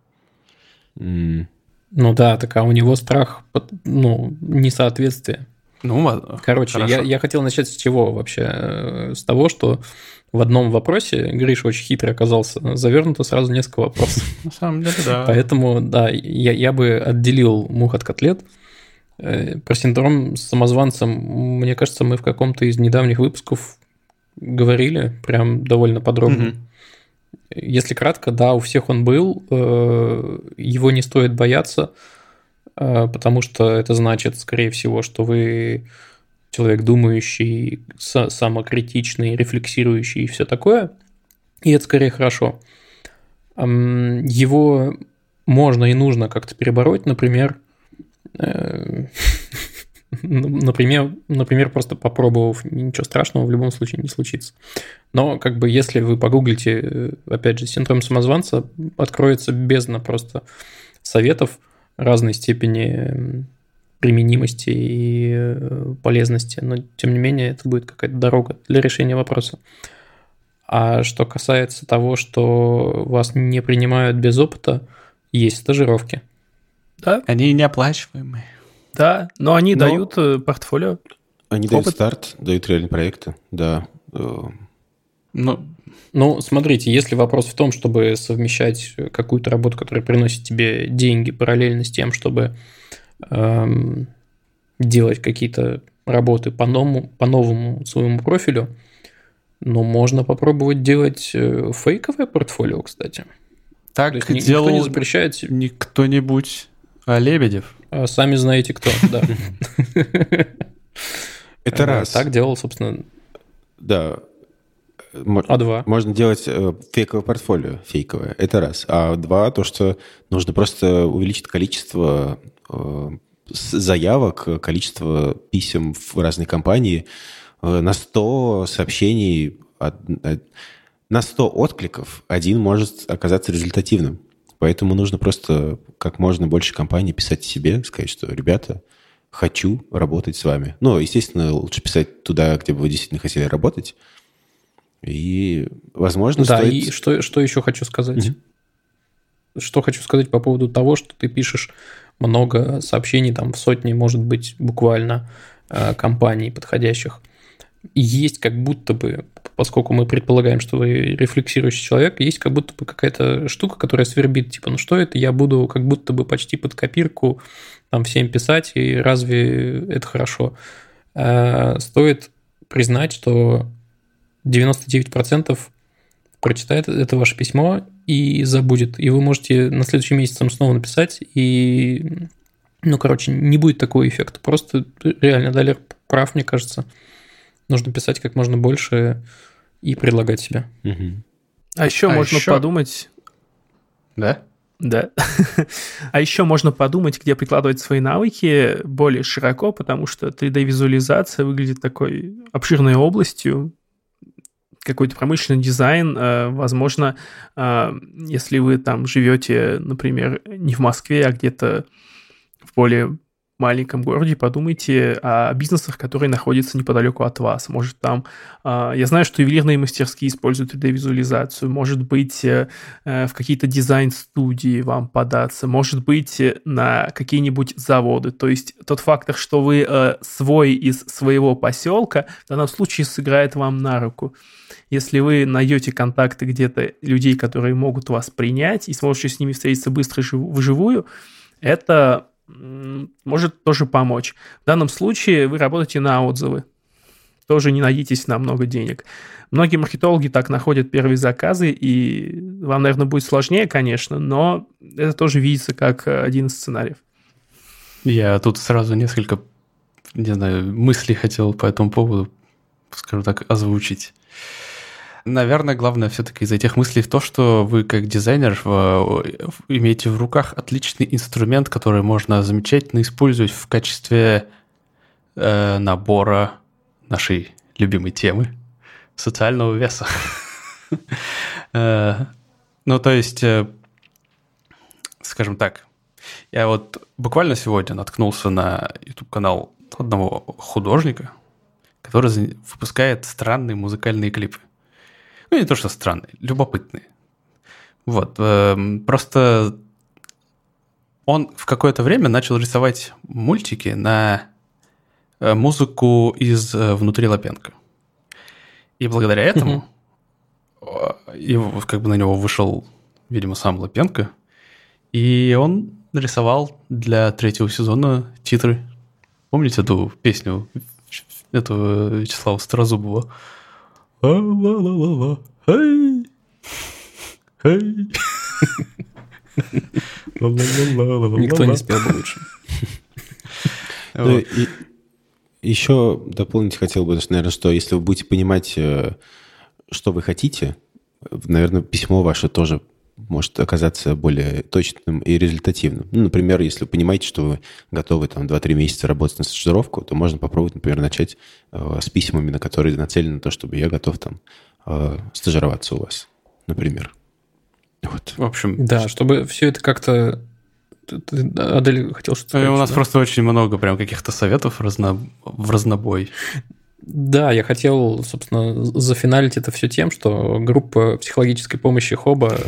Mm. Ну да, так а у него страх, ну, несоответствие. Ну, Короче, я, я хотел начать с чего вообще? Э, с того, что в одном вопросе Гриша очень хитрый оказался. Завернуто сразу несколько вопросов. На самом деле, да. Поэтому, да, я, я бы отделил мух от котлет. Э, про синдром с самозванцем, мне кажется, мы в каком-то из недавних выпусков говорили прям довольно подробно. Угу. Если кратко, да, у всех он был, э, его не стоит бояться, э, потому что это значит, скорее всего, что вы человек думающий, самокритичный, рефлексирующий и все такое. И это скорее хорошо. Его можно и нужно как-то перебороть, например, *laughs* например, например, просто попробовав, ничего страшного в любом случае не случится. Но как бы если вы погуглите, э, опять же, синдром самозванца, откроется бездна просто советов разной степени применимости и э, полезности, но тем не менее это будет какая-то дорога для решения вопроса. А что касается того, что вас не принимают без опыта, есть стажировки. Да, Они неоплачиваемые. да, но они Но- дают э, портфолио. Они дают Опыт. старт, дают реальные проекты, да. Э, Ну, Ну, смотрите, если вопрос в том, чтобы совмещать какую-то работу, которая приносит тебе деньги параллельно с тем, чтобы эм, делать какие-то работы по новому, по новому своему профилю, ну, можно попробовать делать э, фейковое портфолио, кстати. так То есть ни- никто делал не запрещает, не кто-нибудь, а Лебедев. а сами знаете кто, да. *laughs* Это раз. Так делал, собственно, Да. Мо- А2. Можно делать э, фейковое портфолио, фейковое. Это раз. А два, то, что нужно просто увеличить количество э, заявок, количество писем в разные компании э, на 100 сообщений, на 100 откликов один может оказаться результативным. Поэтому нужно просто как можно больше компаний писать себе, сказать, что, ребята, хочу работать с вами. Ну, естественно, лучше писать туда, где бы вы действительно хотели работать. И, возможно, Да, стоит... и что, что еще хочу сказать? Что хочу сказать по поводу того, что ты пишешь много сообщений, там в сотни, может быть, буквально э, компаний подходящих. Есть как будто бы, поскольку мы предполагаем, что вы рефлексирующий человек, есть как будто бы какая-то штука, которая свербит, типа, ну что это, я буду как будто бы почти под копирку там всем писать, и разве это хорошо? Э, Стоит признать, что 99% прочитает это ваше письмо и забудет. И вы можете на следующий месяц снова написать, и, ну, короче, не будет такого эффекта. Просто реально Далер прав, мне кажется. Нужно писать как можно больше и предлагать себя. Мгм. А еще А можно еще- подумать, Да? Да. *laughs* А еще можно подумать, где прикладывать свои навыки более широко, потому что 3D-визуализация выглядит такой обширной областью, какой-то промышленный дизайн. э, Возможно, э, если вы там живете, например, не в Москве, а где-то в более маленьком городе, подумайте о бизнесах, которые находятся неподалеку от вас. Может, там... э, Я знаю, что ювелирные мастерские используют 3D-визуализацию. Может быть, э, э, в какие-то дизайн-студии вам податься, может быть, э, на какие-нибудь заводы. То есть тот фактор, что вы свой из своего поселка, в данном случае сыграет вам на руку. Если вы найдете контакты где-то людей, которые могут вас принять, и сможете с ними встретиться быстро вживую, это может тоже помочь. В данном случае вы работаете на отзывы. Тоже не надейтесь на много денег. Многие маркетологи так находят первые заказы, и вам, наверное, будет сложнее, конечно, но это тоже видится как один из сценариев. Я тут сразу несколько, не знаю, мыслей хотел по этому поводу, скажем так, озвучить. Наверное, главное все-таки из этих мыслей то, что вы как дизайнер имеете в руках отличный инструмент, который можно замечательно использовать в качестве э, набора нашей любимой темы социального веса. *laughs* Э, Ну, то есть, э, скажем так, я вот буквально сегодня наткнулся на YouTube-канал одного художника, который выпускает странные музыкальные клипы. Ну, не то, что странные, любопытные. Вот. эм, Просто он в какое-то время начал рисовать мультики на э, музыку из э, «Внутри Лапенко». И благодаря этому э, его, как бы на него вышел, видимо, сам Лапенко, и он нарисовал для третьего сезона титры. Помните эту песню этого Вячеслава Старозубова? А-ла-ла-ла-ла, хей, хей. Никто не спел бы лучше. Ну, еще дополнить хотел бы, наверное, что если вы будете понимать, э, что вы хотите, наверное, письмо ваше тоже может оказаться более точным и результативным. Ну, например, если вы понимаете, что вы готовы там 2-3 месяца работать на стажировку, то можно попробовать, например, начать э, с письмами, на которые нацелены на то, чтобы я готов там э, стажироваться у вас, например. Вот. В общем, Да, чтобы все это как-то... Ты- Адель, хотел что-то э, сказать? у нас да? просто очень много прям каких-то советов разно... в разнобой. Да, я хотел, собственно, зафиналить это все тем, что группа психологической помощи Хоба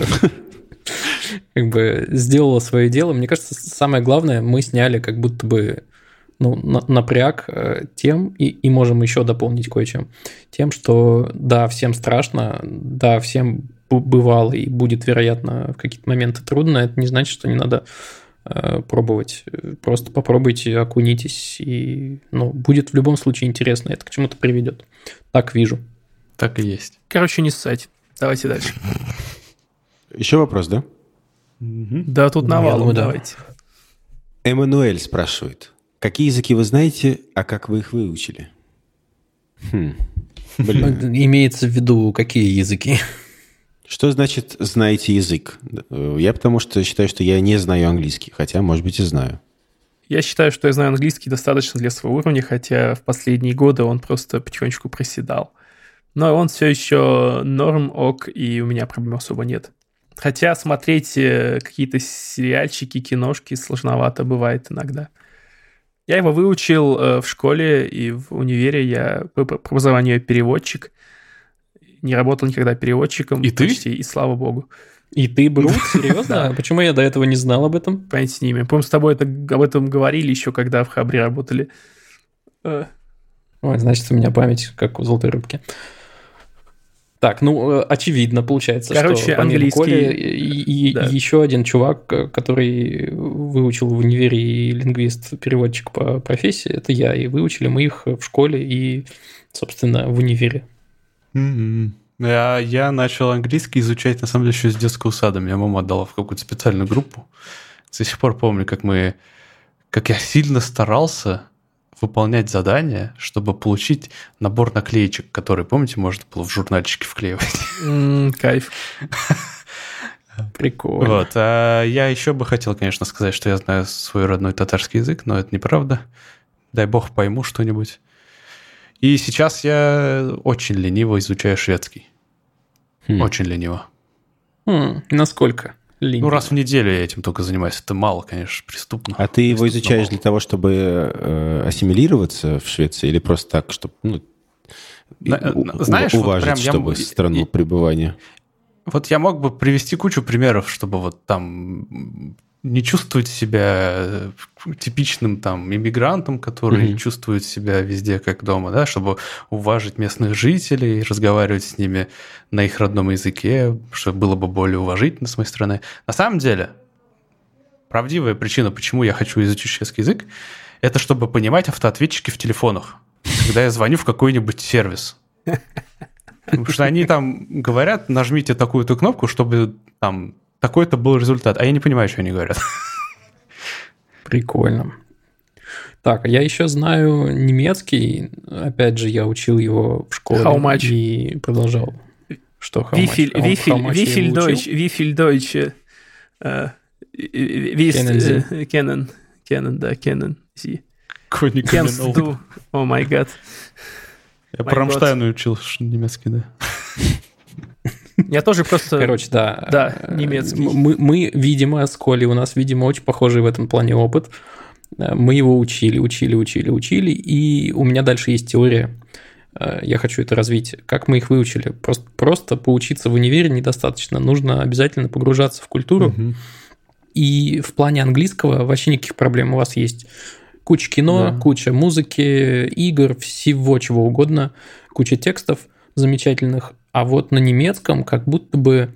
*laughs* как бы сделала свое дело. Мне кажется, самое главное, мы сняли как будто бы ну, напряг э, тем, и, и можем еще дополнить кое-чем, тем, что да, всем страшно, да, всем бывало и будет, вероятно, в какие-то моменты трудно, это не значит, что не надо пробовать. Просто попробуйте, окунитесь, и ну, будет в любом случае интересно, это к чему-то приведет. Так вижу. Так и есть. Короче, не ссать. Давайте дальше. Еще вопрос, да? Да, тут навалом, давайте. Эммануэль спрашивает. Какие языки вы знаете, а как вы их выучили? Хм. Блин. Имеется в виду, какие языки? Что значит «знаете язык»? Я потому что считаю, что я не знаю английский, хотя, может быть, и знаю. Я считаю, что я знаю английский достаточно для своего уровня, хотя в последние годы он просто потихонечку проседал. Но он все еще норм, ок, и у меня проблем особо нет. Хотя смотреть э, какие-то сериальчики, киношки сложновато бывает иногда. Я его выучил э, в школе и в универе. Я по образованию переводчик. Не работал никогда переводчиком. И ты? Почти, и слава богу. И ты, Брут? *laughs* Серьезно? Почему я до этого не знал об этом? Понятия не имею. Помню, с тобой это, об этом говорили еще, когда в Хабре работали. Э. Ой, значит, у меня память как у золотой рыбки. Так, ну, э, очевидно, получается, Короче, что английский... Коли и, и да. еще один чувак, который выучил в универе и лингвист-переводчик по профессии, это я, и выучили мы их в школе и, собственно, в универе. Mm-hmm. Я, я начал английский изучать, на самом деле, еще с детского сада. Меня мама отдала в какую-то специальную группу. До сих пор помню, как мы... Как я сильно старался выполнять задания, чтобы получить набор наклеечек, которые, помните, можно было в журнальчике вклеивать. Mm, кайф. *laughs* Прикольно. Вот. А я еще бы хотел, конечно, сказать, что я знаю свой родной татарский язык, но это неправда. Дай бог пойму что-нибудь. И сейчас я очень лениво изучаю шведский. Хм. Очень лениво. Хм. Насколько? линии. Ну, раз в неделю я этим только занимаюсь. Это мало, конечно, преступно. А ты его изучаешь для того, чтобы э, ассимилироваться в Швеции или просто так, чтобы ну, Знаешь, уважить, вот чтобы я... страну и, пребывания? Вот я мог бы привести кучу примеров, чтобы вот там не чувствовать себя э, типичным там иммигрантом, который mm-hmm. чувствует себя везде как дома, да, чтобы уважить местных жителей, разговаривать с ними на их родном языке, чтобы было бы более уважительно с моей стороны. На самом деле, правдивая причина, почему я хочу изучить шведский язык, это чтобы понимать автоответчики в телефонах, когда я звоню в какой-нибудь сервис. Потому что они там говорят, нажмите такую-то кнопку, чтобы там такой-то был результат. А я не понимаю, что они говорят. *laughs* Прикольно. Так, я еще знаю немецкий. Опять же, я учил его в школе. How much? И продолжал. Что how much? Wie viel, wie viel Deutsch, äh, wie ist, äh, kennen, kennen, да, Sie. Kennst du? О май гад. Я по Рамштайну учил немецкий, да. *laughs* Я тоже просто... Короче, да. Да, немецкий. Мы, мы видимо, с Колей, у нас, видимо, очень похожий в этом плане опыт. Мы его учили, учили, учили, учили, и у меня дальше есть теория. Я хочу это развить. Как мы их выучили? Просто, просто поучиться в универе недостаточно. Нужно обязательно погружаться в культуру. Угу. И в плане английского вообще никаких проблем у вас есть. Куча кино, да. куча музыки, игр, всего чего угодно, куча текстов замечательных. А вот на немецком как будто бы...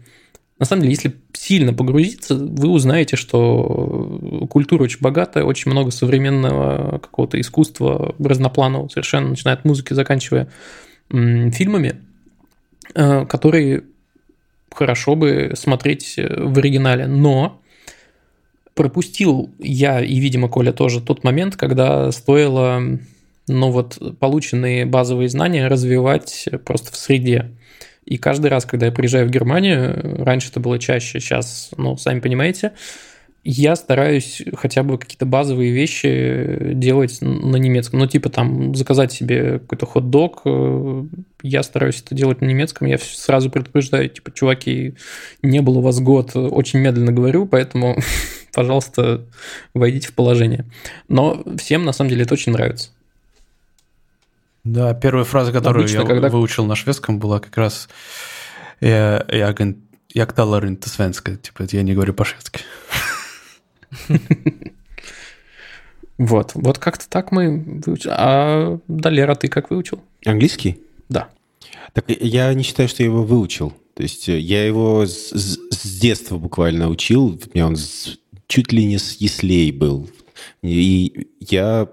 На самом деле, если сильно погрузиться, вы узнаете, что культура очень богатая, очень много современного какого-то искусства разнопланового, совершенно начиная от музыки, заканчивая фильмами, э, которые хорошо бы смотреть в оригинале. Но пропустил я и, видимо, Коля тоже тот момент, когда стоило ну вот полученные базовые знания развивать просто в среде. И каждый раз, когда я приезжаю в Германию, раньше это было чаще, сейчас, ну, сами понимаете, я стараюсь хотя бы какие-то базовые вещи делать на немецком. Ну, типа там заказать себе какой-то хот-дог, э, я стараюсь это делать на немецком. Я сразу предупреждаю, типа, чуваки, не было у вас год, очень медленно говорю, поэтому, *laughs* пожалуйста, войдите в положение. Но всем, на самом деле, это очень нравится. Да, первая фраза, которую Обычно, я когда... выучил на шведском, была как раз «Я, я inte svenska, типа я не говорю по-шведски. *laughs* Вот, вот как-то так мы выучили. А Далера, ты как выучил? Английский? Да. Так я не считаю, что я его выучил. То есть э, я его с, с детства буквально учил. У меня он чуть ли не с яслей был. И я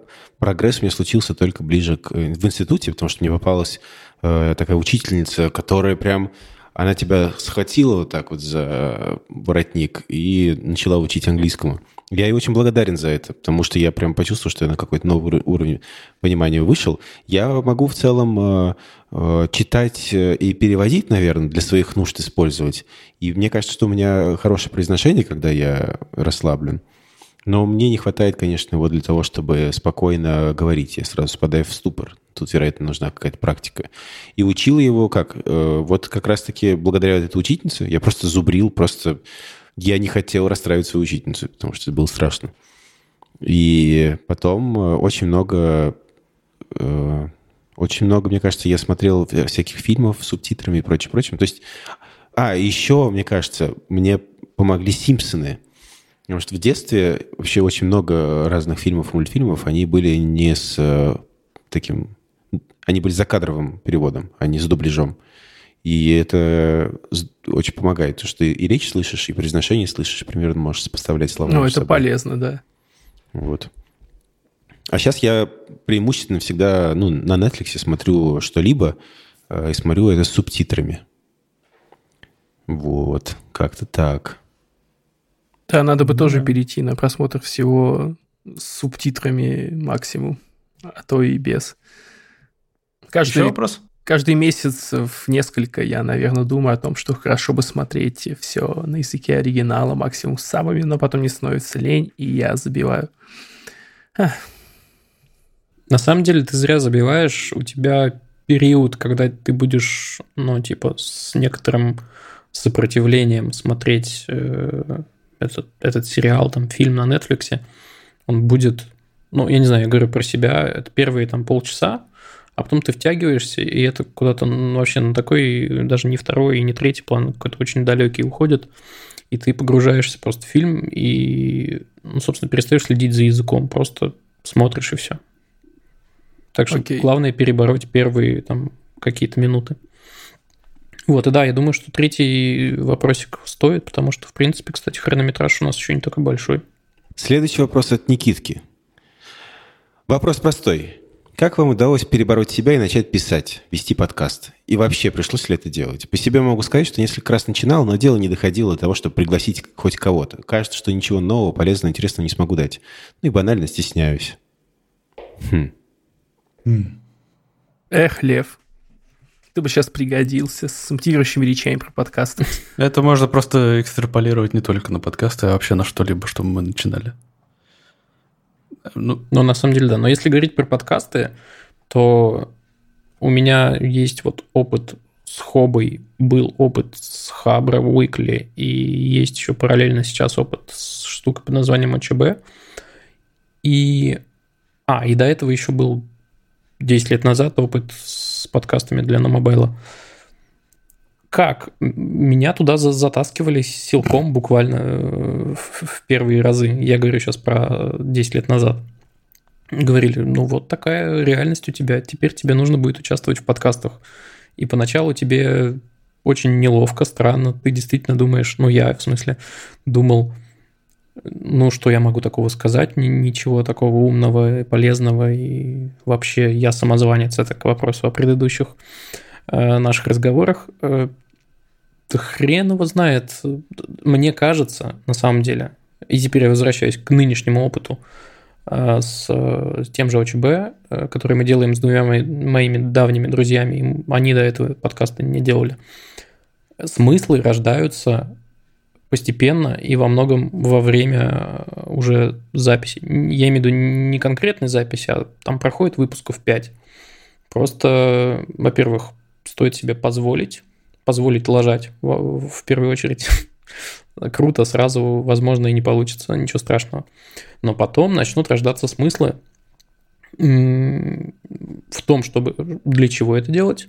прогресс у меня случился только ближе к, э, в институте, потому что мне попалась э, такая учительница, которая прям она тебя схватила вот так вот за воротник и начала учить английскому. Я ей очень благодарен за это, потому что я прям почувствовал, что я на какой-то новый уровень понимания вышел. Я могу в целом э, э, читать и переводить, наверное, для своих нужд использовать. И мне кажется, что у меня хорошее произношение, когда я расслаблен. Но мне не хватает, конечно, его для того, чтобы спокойно говорить. Я сразу спадаю в ступор. Тут, вероятно, нужна какая-то практика. И учил его как? Вот как раз-таки благодаря этой учительнице я просто зубрил, просто я не хотел расстраивать свою учительницу, потому что это было страшно. И потом э, очень много, э, очень много, мне кажется, я смотрел всяких фильмов с субтитрами и прочее, прочее. То есть, а, еще, мне кажется, мне помогли «Симпсоны». Потому что в детстве вообще очень много разных фильмов мультфильмов, они были не с э, таким... Они были закадровым переводом, а не с дубляжом. И это очень помогает, потому что ты и речь слышишь, и произношение слышишь, примерно можешь сопоставлять слова. Ну, это собой. полезно, да. Вот. А сейчас я преимущественно всегда ну, на Netflix смотрю что-либо, э, и смотрю это с субтитрами. Вот, как-то так. Да, надо бы да. тоже перейти на просмотр всего с субтитрами максимум, а то и без. Каждый Еще вопрос? каждый месяц в несколько я, наверное, думаю о том, что хорошо бы смотреть все на языке оригинала, максимум с самыми, но потом не становится лень, и я забиваю. На самом деле ты зря забиваешь, у тебя период, когда ты будешь, ну, типа, с некоторым сопротивлением смотреть э, этот, этот сериал, там, фильм на Netflix, он будет, ну, я не знаю, я говорю про себя, это первые там полчаса, а потом ты втягиваешься, и это куда-то ну, вообще на такой, даже не второй и не третий план, какой-то очень далекий уходит, и ты погружаешься просто в фильм, и, ну, собственно, перестаешь следить за языком, просто смотришь и все. Так что Окей. главное перебороть первые там какие-то минуты. Вот, и да, я думаю, что третий вопросик стоит, потому что, в принципе, кстати, хронометраж у нас еще не такой большой. Следующий вопрос от Никитки. Вопрос простой. Как вам удалось перебороть себя и начать писать, вести подкаст? И вообще, пришлось ли это делать? По себе могу сказать, что несколько раз начинал, но дело не доходило до того, чтобы пригласить хоть кого-то. Кажется, что ничего нового, полезного, интересного не смогу дать. Ну и банально стесняюсь. Хм. Эх, Лев, ты бы сейчас пригодился с мотивирующими речами про подкасты. Это можно просто экстраполировать не только на подкасты, а вообще на что-либо, чтобы мы начинали. Ну, но на самом деле, да. Но если говорить про подкасты, то у меня есть вот опыт с Хобой, был опыт с Хабра Уикли, и есть еще параллельно сейчас опыт с штукой под названием АЧБ. И... А, и до этого еще был 10 лет назад опыт с подкастами для Номобайла как? Меня туда затаскивали силком буквально э, в первые разы. Я говорю сейчас про 10 лет назад. Говорили, ну вот такая реальность у тебя, теперь тебе нужно будет участвовать в подкастах. И поначалу тебе очень неловко, странно, ты действительно думаешь, ну я в смысле думал, ну что я могу такого сказать, ничего такого умного, полезного, и вообще я самозванец, это к вопросу о предыдущих э, наших разговорах. Э, хрен его знает. Мне кажется, на самом деле, и теперь я возвращаюсь к нынешнему опыту э, с, с тем же ОЧБ, э, который мы делаем с двумя моими давними друзьями, они до этого подкаста не делали. Смыслы рождаются постепенно и во многом во время уже записи. Я имею в виду не конкретной записи, а там проходит выпусков 5. Просто, во-первых, стоит себе позволить позволить лажать в первую очередь. *laughs* Круто, сразу, возможно, и не получится, ничего страшного. Но потом начнут рождаться смыслы в том, чтобы для чего это делать,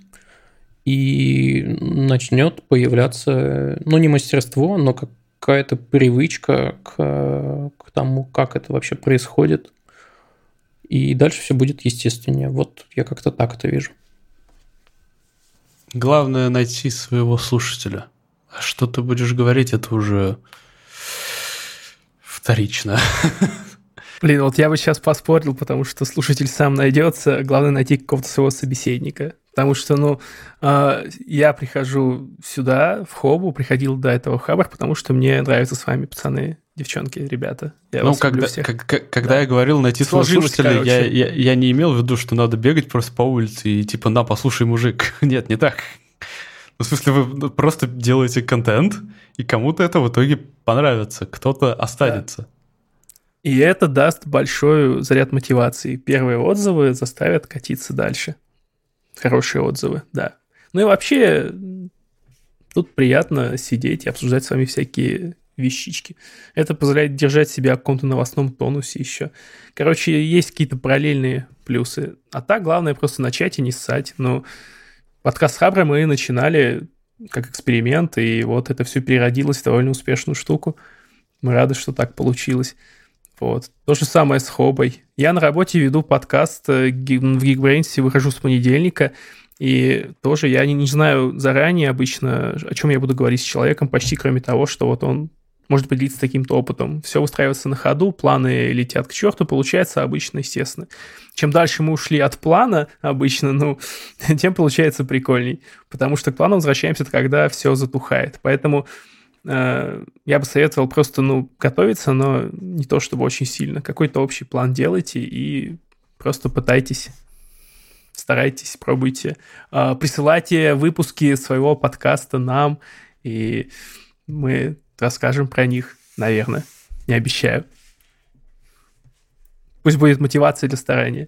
и начнет появляться, ну, не мастерство, но какая-то привычка к, к тому, как это вообще происходит. И дальше все будет естественнее. Вот я как-то так это вижу. Главное найти своего слушателя. А что ты будешь говорить, это уже вторично. *laughs* Блин, вот я бы сейчас поспорил, потому что слушатель сам найдется. Главное найти какого-то своего собеседника. Потому что, ну, э, я прихожу сюда, в Хобу, приходил до этого в Хабар, потому что мне нравятся с вами пацаны, девчонки, ребята. Я ну, когда, всех. Как, когда да. я говорил найти слушателя, я, я, я не имел в виду, что надо бегать просто по улице и типа, на, послушай, мужик. *laughs* Нет, не так. Ну, в смысле, вы просто делаете контент, и кому-то это в итоге понравится, кто-то останется. Да. И это даст большой заряд мотивации. Первые отзывы заставят катиться дальше. Хорошие отзывы, да. Ну и вообще, тут приятно сидеть и обсуждать с вами всякие вещички. Это позволяет держать себя в каком-то новостном тонусе еще. Короче, есть какие-то параллельные плюсы. А так, главное просто начать и не ссать. Ну, подкаст Хабра мы начинали как эксперимент, и вот это все переродилось в довольно успешную штуку. Мы рады, что так получилось. Вот. То же самое с Хобой. Я на работе веду подкаст э, в Geekbrains, выхожу с понедельника, и тоже я не, не знаю заранее обычно, о чем я буду говорить с человеком, почти кроме того, что вот он может поделиться таким-то опытом. Все устраивается на ходу, планы летят к черту, получается обычно, естественно. Чем дальше мы ушли от плана обычно, ну, *laughs* тем получается прикольней. Потому что к плану возвращаемся, когда все затухает. Поэтому я бы советовал просто, ну, готовиться, но не то чтобы очень сильно. Какой-то общий план делайте и просто пытайтесь, старайтесь, пробуйте. Э, присылайте выпуски своего подкаста нам, и мы расскажем про них, наверное. Не обещаю. Пусть будет мотивация для старания.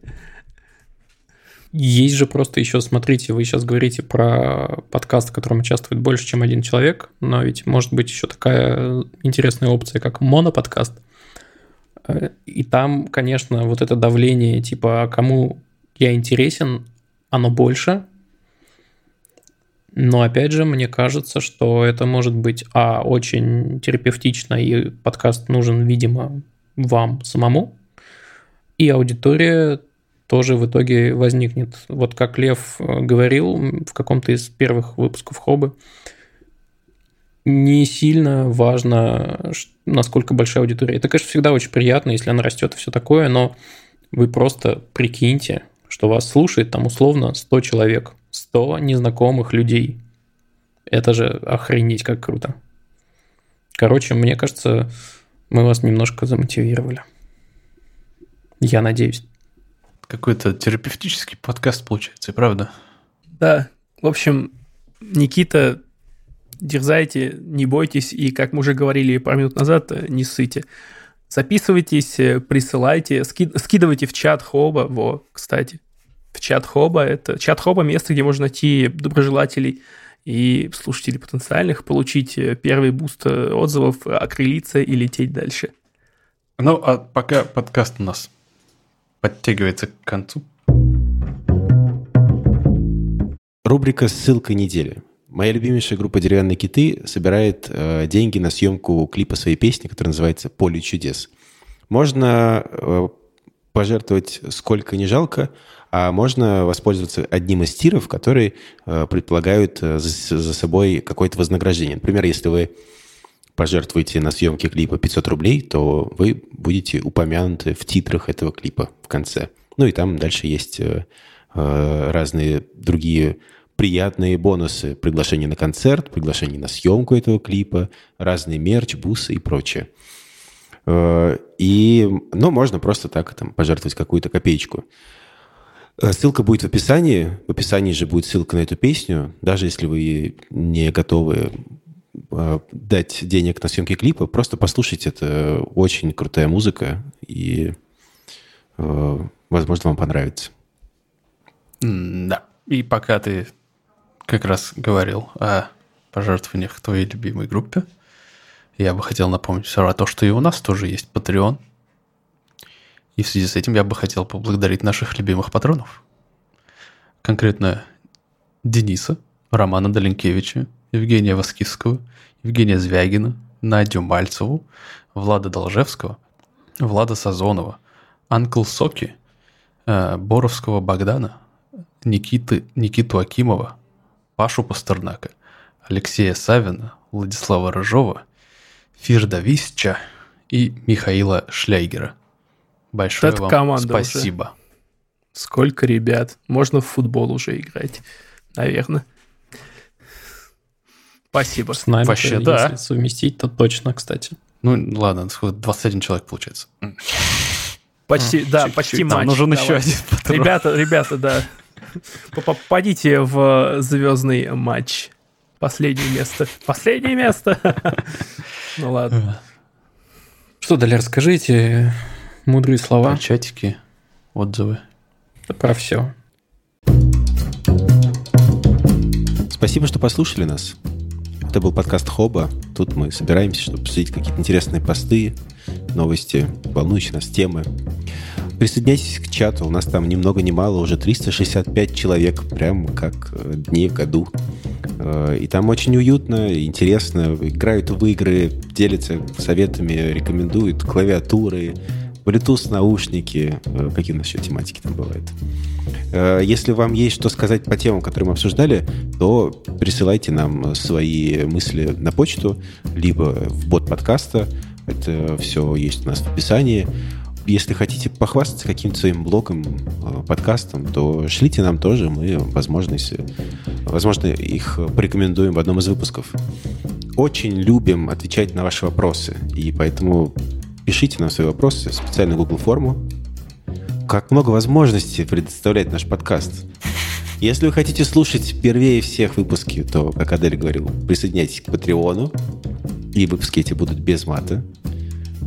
Есть же просто еще, смотрите, вы сейчас говорите про подкаст, в котором участвует больше, чем один человек, но ведь может быть еще такая интересная опция, как моноподкаст. И там, конечно, вот это давление, типа, а кому я интересен, оно больше. Но опять же, мне кажется, что это может быть, а, очень терапевтично, и подкаст нужен, видимо, вам самому, и аудитория тоже в итоге возникнет. Вот как Лев э, говорил в каком-то из первых выпусков Хобы, не сильно важно, насколько большая аудитория. Это, конечно, всегда очень приятно, если она растет и все такое, но вы просто прикиньте, что вас слушает там условно 100 человек, 100 незнакомых людей. Это же охренеть как круто. Короче, мне кажется, мы вас немножко замотивировали. Я надеюсь. Какой-то терапевтический подкаст получается, правда? Да. В общем, Никита, дерзайте, не бойтесь, и, как мы уже говорили пару минут назад, не ссыте. Записывайтесь, присылайте, ски, скидывайте в чат Хоба, во, кстати. В чат Хоба, это чат Хоба место, где можно найти доброжелателей и слушателей потенциальных, получить первый boost отзывов, окрылиться и лететь дальше. Ну, а пока подкаст у нас подтягивается к концу. Рубрика «Ссылка недели». Моя любимейшая группа «Деревянные киты» собирает э, деньги на съемку клипа своей песни, который называется «Поле чудес». Можно э, пожертвовать сколько не жалко, а можно воспользоваться одним из тиров, которые э, предполагают э, за, за собой какое-то вознаграждение. Например, если вы пожертвуете на съемке клипа 500 рублей, то вы будете упомянуты в титрах этого клипа в конце. Ну и там дальше есть э, э, разные другие приятные бонусы. Приглашение на концерт, приглашение на съемку этого клипа, разные мерч, бусы и прочее. Э, и, ну, можно просто так там пожертвовать какую-то копеечку. Ссылка будет в описании. В описании же будет ссылка на эту песню. Даже если вы не готовы Э, дать денег на съемки клипа, просто послушайте, это очень крутая музыка, и, э, возможно, вам понравится. Да, и пока ты как раз говорил о пожертвованиях твоей любимой группе, я бы хотел напомнить все равно то, что и у нас тоже есть Patreon. И в связи с этим я бы хотел поблагодарить наших любимых патронов. Конкретно Дениса, Романа Доленкевича, Евгения Воскивского, Евгения Звягина, Надю Мальцеву, Влада Должевского, Влада Сазонова, Анкл Соки, э, Боровского Богдана, Никиты, Никиту Акимова, Пашу Пастернака, Алексея Савина, Владислава Рыжова, Фирда Висча и Михаила Шляйгера. Большое Это вам команда уже. спасибо. Сколько ребят. Можно в футбол уже играть, наверное. Спасибо. С нами Вообще, если да. совместить, то точно, кстати. Ну, ладно, сколько, 21 человек получается. Почти, да, Чуть-чуть. почти Нам матч. нужен Давай. еще один патрон. Ребята, ребята, да. Попадите в звездный матч. Последнее место. Последнее место. *laughs* Ну ладно. Что, Далер, скажите мудрые слова Про чатики, отзывы. про все. Спасибо, что послушали нас. Это был подкаст Хоба. Тут мы собираемся, чтобы обсудить какие-то интересные посты, новости, волнующие нас темы. Присоединяйтесь к чату. У нас там ни много ни мало, уже 365 человек, прям как э, дней в году. Э, И там очень уютно, интересно. Играют в игры, делятся советами, рекомендуют клавиатуры, Bluetooth наушники. Э, Какие у нас еще тематики там бывают? Э, Если вам есть что сказать по темам, которые мы обсуждали, то присылайте нам свои мысли на почту, либо в бот подкаста. Это все есть у нас в описании. Если хотите похвастаться каким-то своим блогом, э, подкастом, то шлите нам тоже. Мы, возможно, если, возможно, их порекомендуем в одном из выпусков. Очень любим отвечать на ваши вопросы. И поэтому пишите нам свои вопросы в специальную Google форму как много возможностей предоставляет наш подкаст. Если вы хотите слушать первее всех выпуски, то, как Адель говорил, присоединяйтесь к Патреону. И выпуски эти будут без мата.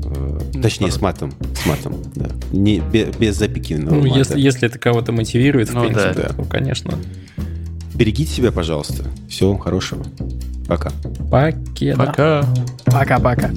Э, Точнее, с матом. С матом, да. Не, бе- без запикинного Ну, мата. если, если это кого-то мотивирует, в Ну, принципе, да. то, конечно. Берегите себя, пожалуйста. Всего вам хорошего. Пока. Покеда. Пока. Пока-пока.